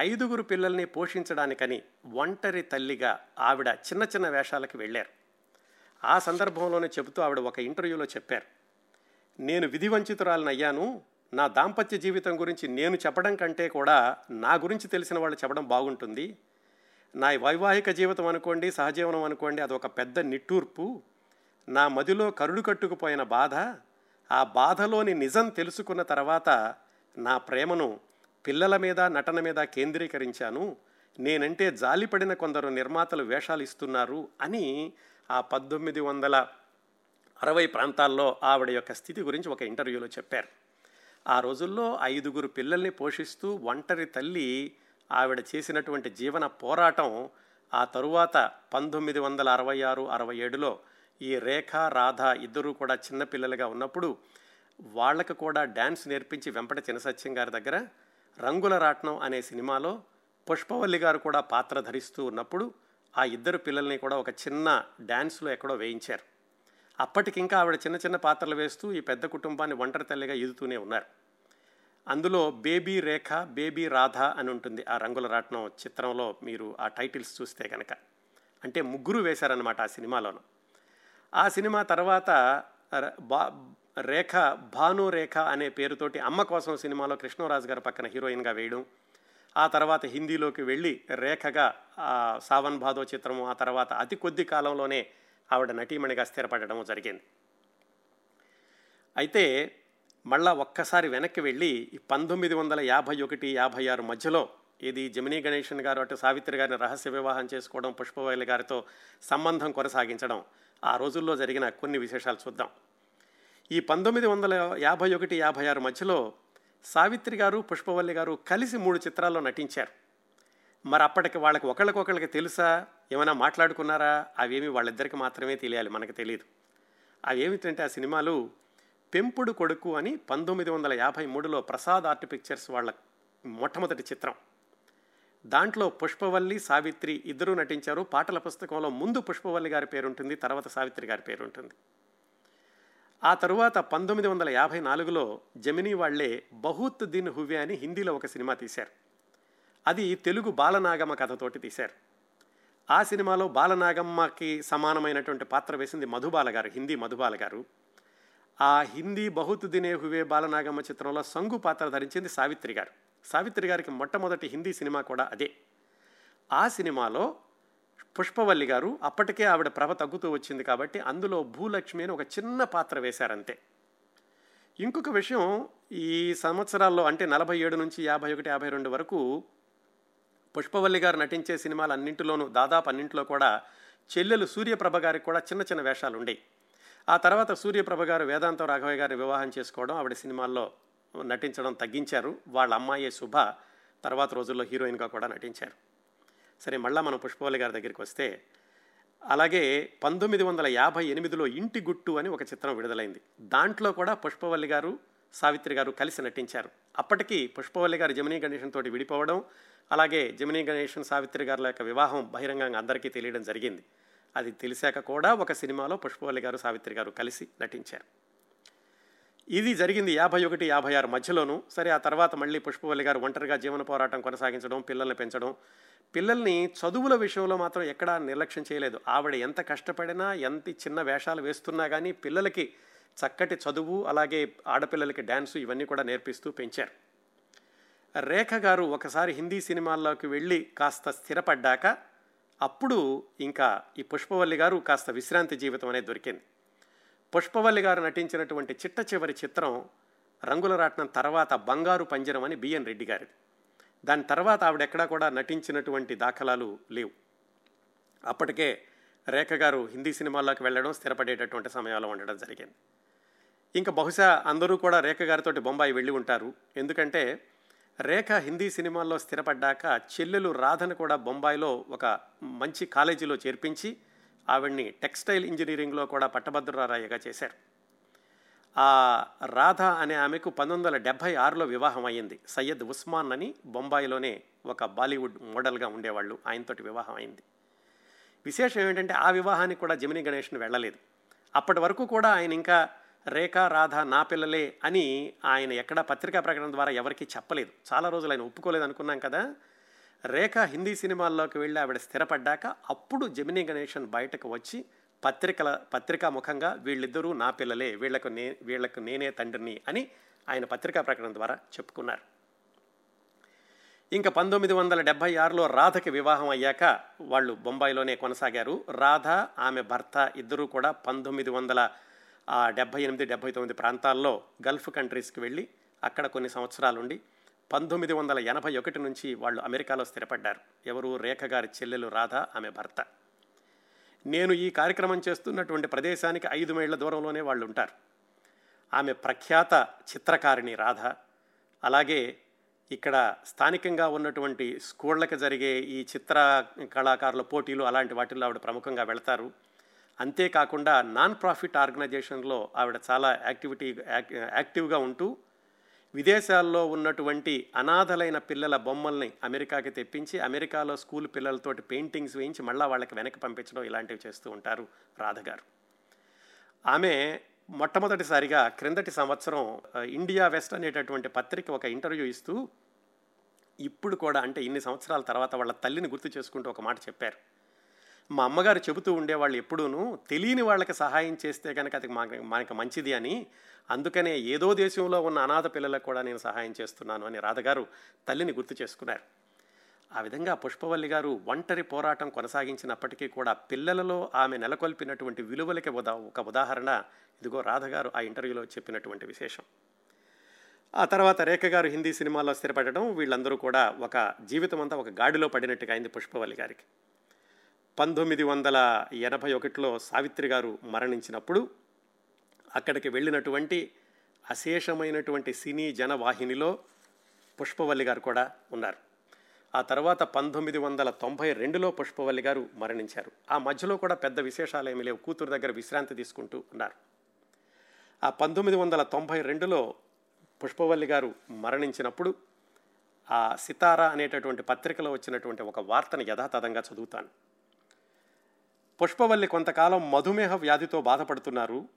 ఐదుగురు పిల్లల్ని పోషించడానికని ఒంటరి తల్లిగా ఆవిడ చిన్న చిన్న వేషాలకి వెళ్ళారు. ఆ సందర్భంలోనే చెబుతూ ఆవిడ ఒక ఇంటర్వ్యూలో చెప్పారు. నేను విధివంచితురాలనయ్యాను నా దాంపత్య జీవితం గురించి నేను చెప్పడం కంటే కూడా నా గురించి తెలిసిన వాళ్ళు చెప్పడం బాగుంటుంది. నా వైవాహిక జీవితం అనుకోండి సహజీవనం అనుకోండి అదొక పెద్ద నిట్టూర్పు. నా మదిలో కరుడు కట్టుకుపోయిన బాధ. ఆ బాధలోని నిజం తెలుసుకున్న తర్వాత నా ప్రేమను పిల్లల మీద నటన మీద కేంద్రీకరించాను. నేనంటే జాలిపడిన కొందరు నిర్మాతలు వేషాలు ఇస్తున్నారు అని ఆ పద్దొమ్మిది వందల అరవై ప్రాంతాల్లో ఆవిడ యొక్క స్థితి గురించి ఒక ఇంటర్వ్యూలో చెప్పారు. ఆ రోజుల్లో ఐదుగురు పిల్లల్ని పోషిస్తూ ఒంటరి తల్లి ఆవిడ చేసినటువంటి జీవన పోరాటం ఆ తరువాత పంతొమ్మిది వందల అరవై ఆరు అరవై ఏడులో ఈ రేఖ రాధ ఇద్దరూ కూడా చిన్నపిల్లలుగా ఉన్నప్పుడు వాళ్ళకు కూడా డ్యాన్స్ నేర్పించి వెంపట చినసత్యం గారి దగ్గర రంగుల రాట్నం అనే సినిమాలో పుష్పవల్లి గారు కూడా పాత్ర ధరిస్తూ ఉన్నప్పుడు ఆ ఇద్దరు పిల్లల్ని కూడా ఒక చిన్న డ్యాన్స్లో ఎక్కడో వేయించారు. అప్పటికింకా ఆవిడ చిన్న చిన్న పాత్రలు వేస్తూ ఈ పెద్ద కుటుంబాన్ని ఒంటరి తల్లిగా ఈదుతూనే ఉన్నారు. అందులో బేబీ రేఖ బేబీ రాధ అని ఉంటుంది ఆ రంగుల రాట్నం చిత్రంలో మీరు ఆ టైటిల్స్ చూస్తే కనుక అంటే ముగ్గురు వేశారనమాట ఆ సినిమాలోను. ఆ సినిమా తర్వాత బా రేఖ భాను రేఖ అనే పేరుతోటి అమ్మ కోసం సినిమాలో కృష్ణరాజు గారి పక్కన హీరోయిన్గా వేయడం ఆ తర్వాత హిందీలోకి వెళ్ళి రేఖగా సావన్ భాదో చిత్రము ఆ తర్వాత అతి కొద్ది కాలంలోనే ఆవిడ నటీమణిగా స్థిరపడడం జరిగింది. అయితే మళ్ళా ఒక్కసారి వెనక్కి వెళ్ళి పంతొమ్మిది వందల యాభై ఒకటి యాభై ఆరు మధ్యలో ఇది జమినీ గణేషన్ గారు అటు సావిత్రి గారిని రహస్య వివాహం చేసుకోవడం పుష్పవల్లి గారితో సంబంధం కొనసాగించడం ఆ రోజుల్లో జరిగిన కొన్ని విశేషాలు చూద్దాం. ఈ పంతొమ్మిది వందల యాభై ఒకటి యాభై ఆరు మధ్యలో సావిత్రి గారు పుష్పవల్లి గారు కలిసి మూడు చిత్రాల్లో నటించారు. మరి అప్పటికి వాళ్ళకి ఒకళ్ళకొకళ్ళకి తెలుసా? ఏమైనా మాట్లాడుకున్నారా? అవేమి వాళ్ళిద్దరికి మాత్రమే తెలియాలి మనకు తెలియదు అవేమిటంటే ఆ సినిమాలు పెంపుడు కొడుకు అని పంతొమ్మిది వందల యాభై మూడులో ప్రసాద్ ఆర్ట్ పిక్చర్స్ వాళ్ళ మొట్టమొదటి చిత్రం. దాంట్లో పుష్పవల్లి సావిత్రి ఇద్దరూ నటించారు. పాటల పుస్తకంలో ముందు పుష్పవల్లి గారి పేరు ఉంటుంది తర్వాత సావిత్రి గారి పేరు ఉంటుంది ఆ తరువాత పంతొమ్మిది వందల యాభై నాలుగులో జమినీ వాళ్ళే బహుత్ దిన్ హువే అని హిందీలో ఒక సినిమా తీశారు. అది తెలుగు బాలనాగమ్మ కథతోటి తీశారు. ఆ సినిమాలో బాలనాగమ్మకి సమానమైనటువంటి పాత్ర వేసింది మధుబాల గారు హిందీ మధుబాల గారు. ఆ హిందీ బహుత్ దినే హువే బాలనాగమ్మ చిత్రంలో సంగు పాత్ర ధరించింది సావిత్రి గారు. సావిత్రి గారికి మొట్టమొదటి హిందీ సినిమా కూడా అదే. ఆ సినిమాలో పుష్పవల్లి గారు అప్పటికే ఆవిడ ప్రభ తగ్గుతూ వచ్చింది కాబట్టి అందులో భూలక్ష్మి అని ఒక చిన్న పాత్ర వేశారంతే. ఇంకొక విషయం ఈ సంవత్సరాల్లో అంటే నలభై ఏడు నుంచి యాభై ఒకటి యాభై రెండు వరకు పుష్పవల్లి గారు నటించే సినిమాలు అన్నింటిలోనూ దాదాపు అన్నింటిలో కూడా చెల్లెలు సూర్యప్రభ గారికి కూడా చిన్న చిన్న వేషాలు ఉండేవి ఆ తర్వాత సూర్యప్రభ గారు వేదాంతం రాఘవయ్య గారిని వివాహం చేసుకోవడం ఆవిడ సినిమాల్లో నటించడం తగ్గించారు. వాళ్ళ అమ్మాయి శుభ తర్వాత రోజుల్లో హీరోయిన్గా కూడా నటించారు. సరే మళ్ళా మనం పుష్పవల్లి గారి దగ్గరికి వస్తే అలాగే పంతొమ్మిది వందల యాభై ఎనిమిదిలో ఇంటి గుట్టు అని ఒక చిత్రం విడుదలైంది. దాంట్లో కూడా పుష్పవల్లి గారు సావిత్రి గారు కలిసి నటించారు. అప్పటికి పుష్పవల్లి గారు జమినీ గణేషన్ తోటి విడిపోవడం అలాగే జమినీ గణేషన్ సావిత్రి గారుల యొక్క వివాహం బహిరంగంగా అందరికీ తెలియడం జరిగింది. అది తెలిసాక కూడా ఒక సినిమాలో పుష్పవల్లి గారు సావిత్రి గారు కలిసి నటించారు. ఇది జరిగింది యాభై ఒకటి యాభై ఆరు మధ్యలోనూ. సరే ఆ తర్వాత మళ్ళీ పుష్పవల్లి గారు ఒంటరిగా జీవన పోరాటం కొనసాగించడం పిల్లల్ని పెంచడం. పిల్లల్ని చదువుల విషయంలో మాత్రం ఎక్కడా నిర్లక్ష్యం చేయలేదు. ఆవిడ ఎంత కష్టపడినా ఎంత చిన్న వేషాలు వేస్తున్నా కానీ పిల్లలకి చక్కటి చదువు అలాగే ఆడపిల్లలకి డ్యాన్సు ఇవన్నీ కూడా నేర్పిస్తూ పెంచారు. రేఖ గారు ఒకసారి హిందీ సినిమాల్లోకి వెళ్ళి కాస్త స్థిరపడ్డాక అప్పుడు ఇంకా ఈ పుష్పవల్లి గారు కాస్త విశ్రాంతి జీవితం అనేది దొరికింది. పుష్పవల్లి గారు నటించినటువంటి చిట్ట చివరి చిత్రం రంగుల రాట్నం తర్వాత బంగారు పంజరం అని బిఎన్ రెడ్డి గారిది. దాని తర్వాత ఆవిడ ఎక్కడా కూడా నటించినటువంటి దాఖలాలు లేవు. అప్పటికే రేఖ గారు హిందీ సినిమాల్లోకి వెళ్ళడం స్థిరపడేటటువంటి సమయాల్లో ఉండడం జరిగింది. ఇంకా బహుశా అందరూ కూడా రేఖ గారితో బొంబాయి వెళ్ళి ఉంటారు. ఎందుకంటే రేఖ హిందీ సినిమాల్లో స్థిరపడ్డాక చెల్లెలు రాధను కూడా బొంబాయిలో ఒక మంచి కాలేజీలో చేర్పించి ఆవిడ్ని టెక్స్టైల్ ఇంజనీరింగ్లో కూడా పట్టభద్రరాయ్యగా చేశారు. ఆ రాధ అనే ఆమెకు పంతొమ్మిది వందల డెబ్భై ఆరులో వివాహం అయ్యింది. సయ్యద్ ఉస్మాన్ అని బొంబాయిలోనే ఒక బాలీవుడ్ మోడల్గా ఉండేవాళ్ళు. ఆయనతోటి వివాహం అయింది. విశేషం ఏంటంటే ఆ వివాహానికి కూడా జమిని గణేష్ని వెళ్ళలేదు. అప్పటి వరకు కూడా ఆయన ఇంకా రేఖ రాధ నా పిల్లలే అని ఆయన ఎక్కడ పత్రికా ప్రకటన ద్వారా ఎవరికీ చెప్పలేదు. చాలా రోజులు ఆయన ఒప్పుకోలేదు అనుకున్నాం కదా. రేఖ హిందీ సినిమాల్లోకి వెళ్ళి ఆవిడ స్థిరపడ్డాక అప్పుడు జమినీ గణేషన్ బయటకు వచ్చి పత్రికల పత్రికా ముఖంగా వీళ్ళిద్దరూ నా పిల్లలే వీళ్ళకు నే వీళ్ళకు నేనే తండ్రిని అని ఆయన పత్రికా ప్రకటన ద్వారా చెప్పుకున్నారు. ఇంకా పంతొమ్మిది వందల డెబ్భై ఆరులో రాధకి వివాహం అయ్యాక వాళ్ళు బొంబాయిలోనే కొనసాగారు. రాధ ఆమె భర్త ఇద్దరూ కూడా పంతొమ్మిది వందల డెబ్భై ఎనిమిది డెబ్భై తొమ్మిది ప్రాంతాల్లో గల్ఫ్ కంట్రీస్కి వెళ్ళి అక్కడ కొన్ని సంవత్సరాలుండి పంతొమ్మిది వందల ఎనభై ఒకటి నుంచి వాళ్ళు అమెరికాలో స్థిరపడ్డారు. ఎవరు? రేఖ గారి చెల్లెలు రాధ ఆమె భర్త. నేను ఈ కార్యక్రమం చేస్తున్నటువంటి ప్రదేశానికి ఐదు మైళ్ళ దూరంలోనే వాళ్ళు ఉంటారు. ఆమె ప్రఖ్యాత చిత్రకారిణి రాధ. అలాగే ఇక్కడ స్థానికంగా ఉన్నటువంటి స్కూళ్ళకి జరిగే ఈ చిత్ర కళాకారుల పోటీలు అలాంటి వాటిల్లో ఆవిడ ప్రముఖంగా వెళతారు. అంతేకాకుండా నాన్ ప్రాఫిట్ ఆర్గనైజేషన్లో ఆవిడ చాలా యాక్టివిటీ యాక్టివ్గా ఉంటూ విదేశాల్లో ఉన్నటువంటి అనాథలైన పిల్లల బొమ్మల్ని అమెరికాకి తెప్పించి అమెరికాలో స్కూల్ పిల్లలతోటి పెయింటింగ్స్ వేయించి మళ్ళీ వాళ్ళకి వెనక్కి పంపించడం ఇలాంటివి చేస్తూ ఉంటారు రాధగారు ఆమె మొట్టమొదటిసారిగా క్రిందటి సంవత్సరం ఇండియా వెస్ట్ అనేటటువంటి పత్రిక ఒక ఇంటర్వ్యూ ఇస్తూ ఇప్పుడు కూడా అంటే ఇన్ని సంవత్సరాల తర్వాత వాళ్ళ తల్లిని గుర్తు చేసుకుంటూ ఒక మాట చెప్పారు. మా అమ్మగారు చెబుతూ ఉండేవాళ్ళు ఎప్పుడూను తెలియని వాళ్ళకి సహాయం చేస్తే కనుక అది మాకు మనకి మంచిది అని. అందుకనే ఏదో దేశంలో ఉన్న అనాథ పిల్లలకు కూడా నేను సహాయం చేస్తున్నాను అని రాధగారు తల్లిని గుర్తు చేసుకున్నారు. ఆ విధంగా పుష్పవల్లి గారు ఒంటరి పోరాటం కొనసాగించినప్పటికీ కూడా పిల్లలలో ఆమె నెలకొల్పినటువంటి విలువలకి ఉదా ఒక ఉదాహరణ. ఇదిగో రాధగారు ఆ ఇంటర్వ్యూలో చెప్పినటువంటి విశేషం. ఆ తర్వాత రేఖ గారు హిందీ సినిమాలో స్థిరపడటం వీళ్ళందరూ కూడా ఒక జీవితం అంతా ఒక గాడిలో పడినట్టుగా అయింది పుష్పవల్లి గారికి. పంతొమ్మిది వందల ఎనభై ఒకటిలో సావిత్రి గారు మరణించినప్పుడు అక్కడికి వెళ్ళినటువంటి అశేషమైనటువంటి సినీ జనవాహినిలో పుష్పవల్లి గారు కూడా ఉన్నారు. ఆ తర్వాత పంతొమ్మిది వందల తొంభై రెండులో పుష్పవల్లి గారు మరణించారు. ఆ మధ్యలో కూడా పెద్ద విశేషాలు ఏమీ లేవు. కూతురు దగ్గర విశ్రాంతి తీసుకుంటూ ఉన్నారు. ఆ పంతొమ్మిది వందల తొంభై రెండులో పుష్పవల్లి గారు మరణించినప్పుడు ఆ సితారా అనేటటువంటి పత్రికలో వచ్చినటువంటి ఒక వార్తను యథాతథంగా చదువుతాను. పుష్పవల్లి కొంతకాలం మధుమేహ వ్యాధితో బాధపడుతున్నారు.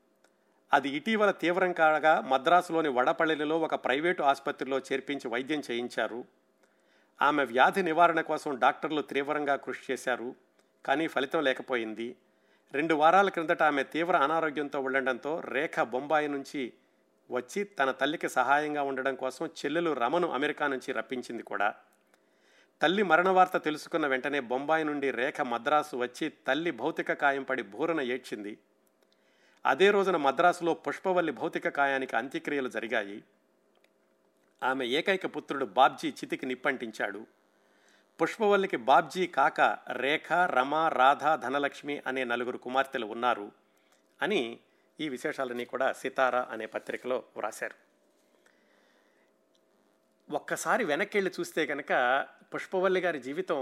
అది ఇటీవల తీవ్రం కాగా మద్రాసులోని వడపల్లిలో ఒక ప్రైవేటు ఆసుపత్రిలో చేర్పించి వైద్యం చేయించారు. ఆమె వ్యాధి నివారణ కోసం డాక్టర్లు తీవ్రంగా కృషి చేశారు కానీ ఫలితం లేకపోయింది. రెండు వారాల క్రిందట ఆమె తీవ్ర అనారోగ్యంతో ఉండడంతో రేఖ బొంబాయి నుంచి వచ్చి తన తల్లికి సహాయంగా ఉండడం కోసం చెల్లెలు రమను అమెరికా నుంచి రప్పించింది కూడా. తల్లి మరణ వార్త తెలుసుకున్న వెంటనే బొంబాయి నుండి రేఖ మద్రాసు వచ్చి తల్లి భౌతిక కాయం పడి బూరన ఏడ్చింది. అదే రోజున మద్రాసులో పుష్పవల్లి భౌతిక కాయానికి అంత్యక్రియలు జరిగాయి. ఆమె ఏకైక పుత్రుడు బాబ్జీ చితికి నిప్పంటించాడు. పుష్పవల్లికి బాబ్జీ కాక రేఖ రమ రాధ ధనలక్ష్మి అనే నలుగురు కుమార్తెలు ఉన్నారు అని ఈ విశేషాలని కూడా సితారా అనే పత్రికలో వ్రాశారు. ఒక్కసారి వెనక్కి వెళ్ళి చూస్తే కనుక పుష్పవల్లి గారి జీవితం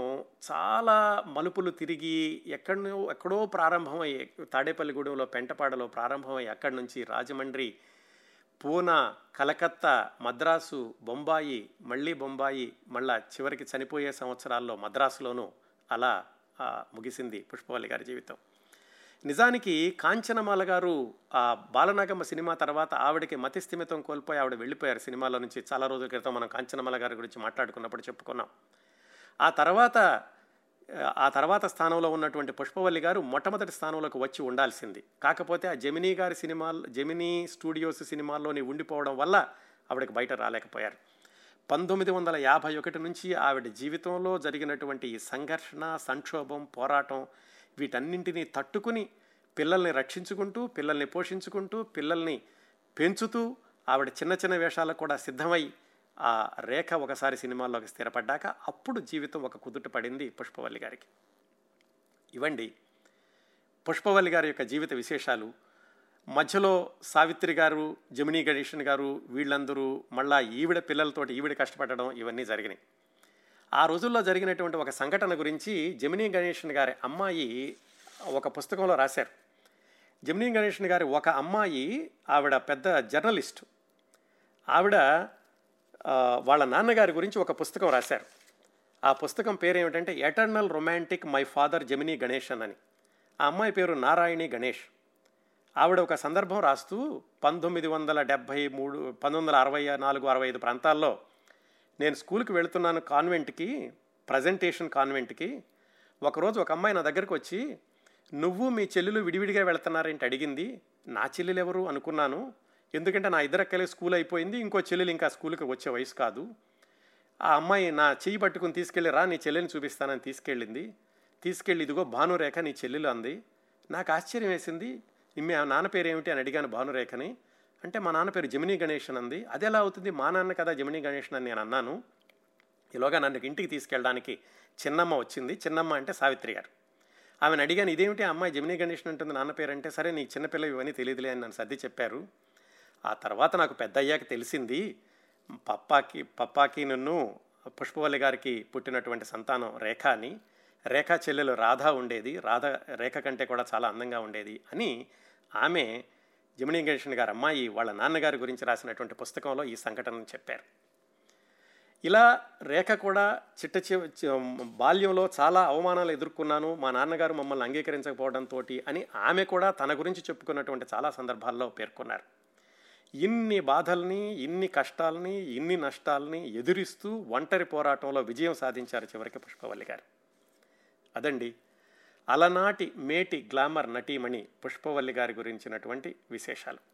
చాలా మలుపులు తిరిగి ఎక్కడో ఎక్కడో ప్రారంభమై తాడేపల్లిగూడెంలో పెంటపాడలో ప్రారంభమై అక్కడి నుంచి రాజమండ్రి పూనా కలకత్తా మద్రాసు బొంబాయి మళ్ళీ బొంబాయి మళ్ళా చివరికి చనిపోయే సంవత్సరాల్లో మద్రాసులోనూ అలా ముగిసింది పుష్పవల్లి గారి జీవితం. నిజానికి కాంచనమాల గారు ఆ బాలనాగమ్మ సినిమా తర్వాత ఆవిడకి మతిస్థిమితం కోల్పోయి ఆవిడ వెళ్ళిపోయారు సినిమాలో నుంచి చాలా రోజుల క్రితం మనం కాంచనమాల గారి గురించి మాట్లాడుకున్నప్పుడు చెప్పుకున్నాం. ఆ తర్వాత ఆ తర్వాత స్థానంలో ఉన్నటువంటి పుష్పవల్లి గారు మొట్టమొదటి స్థానంలోకి వచ్చి ఉండాల్సింది. కాకపోతే ఆ జమినీ గారి సినిమా జమినీ స్టూడియోస్ సినిమాల్లోని ఉండిపోవడం వల్ల ఆవిడకి బయట రాలేకపోయారు. పంతొమ్మిది వందల యాభై ఒకటి నుంచి ఆవిడ జీవితంలో జరిగినటువంటి ఈ సంఘర్షణ సంక్షోభం పోరాటం వీటన్నింటినీ తట్టుకుని పిల్లల్ని రక్షించుకుంటూ పిల్లల్ని పోషించుకుంటూ పిల్లల్ని పెంచుతూ ఆవిడ చిన్న చిన్న వేషాలకు కూడా సిద్ధమై ఆ రేఖ ఒకసారి సినిమాల్లోకి స్థిరపడ్డాక అప్పుడు జీవితం ఒక కుదుట పడింది పుష్పవల్లి గారికి. ఇవండి పుష్పవల్లి గారి యొక్క జీవిత విశేషాలు. మధ్యలో సావిత్రి గారు జమినీ గణేషన్ గారు వీళ్ళందరూ మళ్ళా ఈవిడ పిల్లలతోటి ఈవిడ కష్టపడడం ఇవన్నీ జరిగినాయి. ఆ రోజుల్లో జరిగినటువంటి ఒక సంఘటన గురించి జమినీ గణేషన్ గారి అమ్మాయి ఒక పుస్తకంలో రాశారు. జమినీ గణేషన్ గారి ఒక అమ్మాయి ఆవిడ పెద్ద జర్నలిస్ట్. ఆవిడ వాళ్ళ నాన్నగారి గురించి ఒక పుస్తకం రాశారు. ఆ పుస్తకం పేరు ఏమిటంటే eternal romantic my father Gemini Ganesan అని. ఆ అమ్మాయి పేరు నారాయణి గణేష్. ఆవిడ ఒక సందర్భం రాస్తూ పంతొమ్మిది వందల డెబ్భై మూడు పంతొమ్మిది వందల అరవై నాలుగు అరవై ఐదు ప్రాంతాల్లో నేను స్కూల్కి వెళుతున్నాను కాన్వెంట్కి ప్రజెంటేషన్ కాన్వెంట్కి. ఒకరోజు ఒక అమ్మాయి నా దగ్గరకు వచ్చి నువ్వు మీ చెల్లెలు విడివిడిగా వెళ్తున్నారేంటి? అడిగింది. నా చెల్లెలు ఎవరు అనుకున్నాను. ఎందుకంటే నా ఇద్దరక్కలే స్కూల్ అయిపోయింది ఇంకో చెల్లెలు ఇంకా స్కూల్కి వచ్చే వయసు కాదు. ఆ అమ్మాయి నా చెయ్యి పట్టుకుని తీసుకెళ్ళి రా నీ చెల్లెని చూపిస్తానని తీసుకెళ్ళింది. తీసుకెళ్ళి ఇదిగో భానురేఖ నీ చెల్లెలు అంది. నాకు ఆశ్చర్యం వేసింది. మీ నాన్న పేరు ఏమిటి అని అడిగాను భానురేఖని. అంటే మా నాన్న పేరు జమినీ గణేషన్ అంది. అది ఎలా అవుతుంది? మా నాన్న కదా జమినీ గణేషన్ అని నేను అన్నాను. ఈలోగా నన్ను ఇంటికి తీసుకెళ్ళడానికి చిన్నమ్మ వచ్చింది. చిన్నమ్మ అంటే సావిత్రి గారు. ఆమెను అడిగాను ఇదేమిటి అమ్మాయి జమినీ గణేషన్ అంటుంది? నాన్న పేరు అంటే సరే నీకు చిన్నపిల్ల ఇవన్నీ తెలియదులే అని నన్ను సర్ది చెప్పారు. ఆ తర్వాత నాకు పెద్ద అయ్యాక తెలిసింది పప్పాకి పప్పాకి నన్ను పుష్పవల్లి గారికి పుట్టినటువంటి సంతానం రేఖ అని. రేఖ చెల్లెలు రాధ ఉండేది. రాధ రేఖ కంటే కూడా చాలా అందంగా ఉండేది అని ఆమె జమినీ గణేషన్ గారి అమ్మాయి వాళ్ళ నాన్నగారి గురించి రాసినటువంటి పుస్తకంలో ఈ సంఘటనను చెప్పారు. ఇలా రేఖ కూడా చిట్ట బాల్యంలో చాలా అవమానాలు ఎదుర్కొన్నాను. మా నాన్నగారు మమ్మల్ని అంగీకరించకపోవడంతో అని ఆమె కూడా తన గురించి చెప్పుకున్నటువంటి చాలా సందర్భాల్లో పేర్కొన్నారు. ఇన్ని బాధల్ని ఇన్ని కష్టాలని ఇన్ని నష్టాలని ఎదురిస్తూ ఒంటరి పోరాటంలో విజయం సాధించారు చివరికి పుష్పవల్లి గారు. అదండి అలనాటి మేటి గ్లామర్ నటీమణి పుష్పవల్లి గారి గురించినటువంటి విశేషాలు.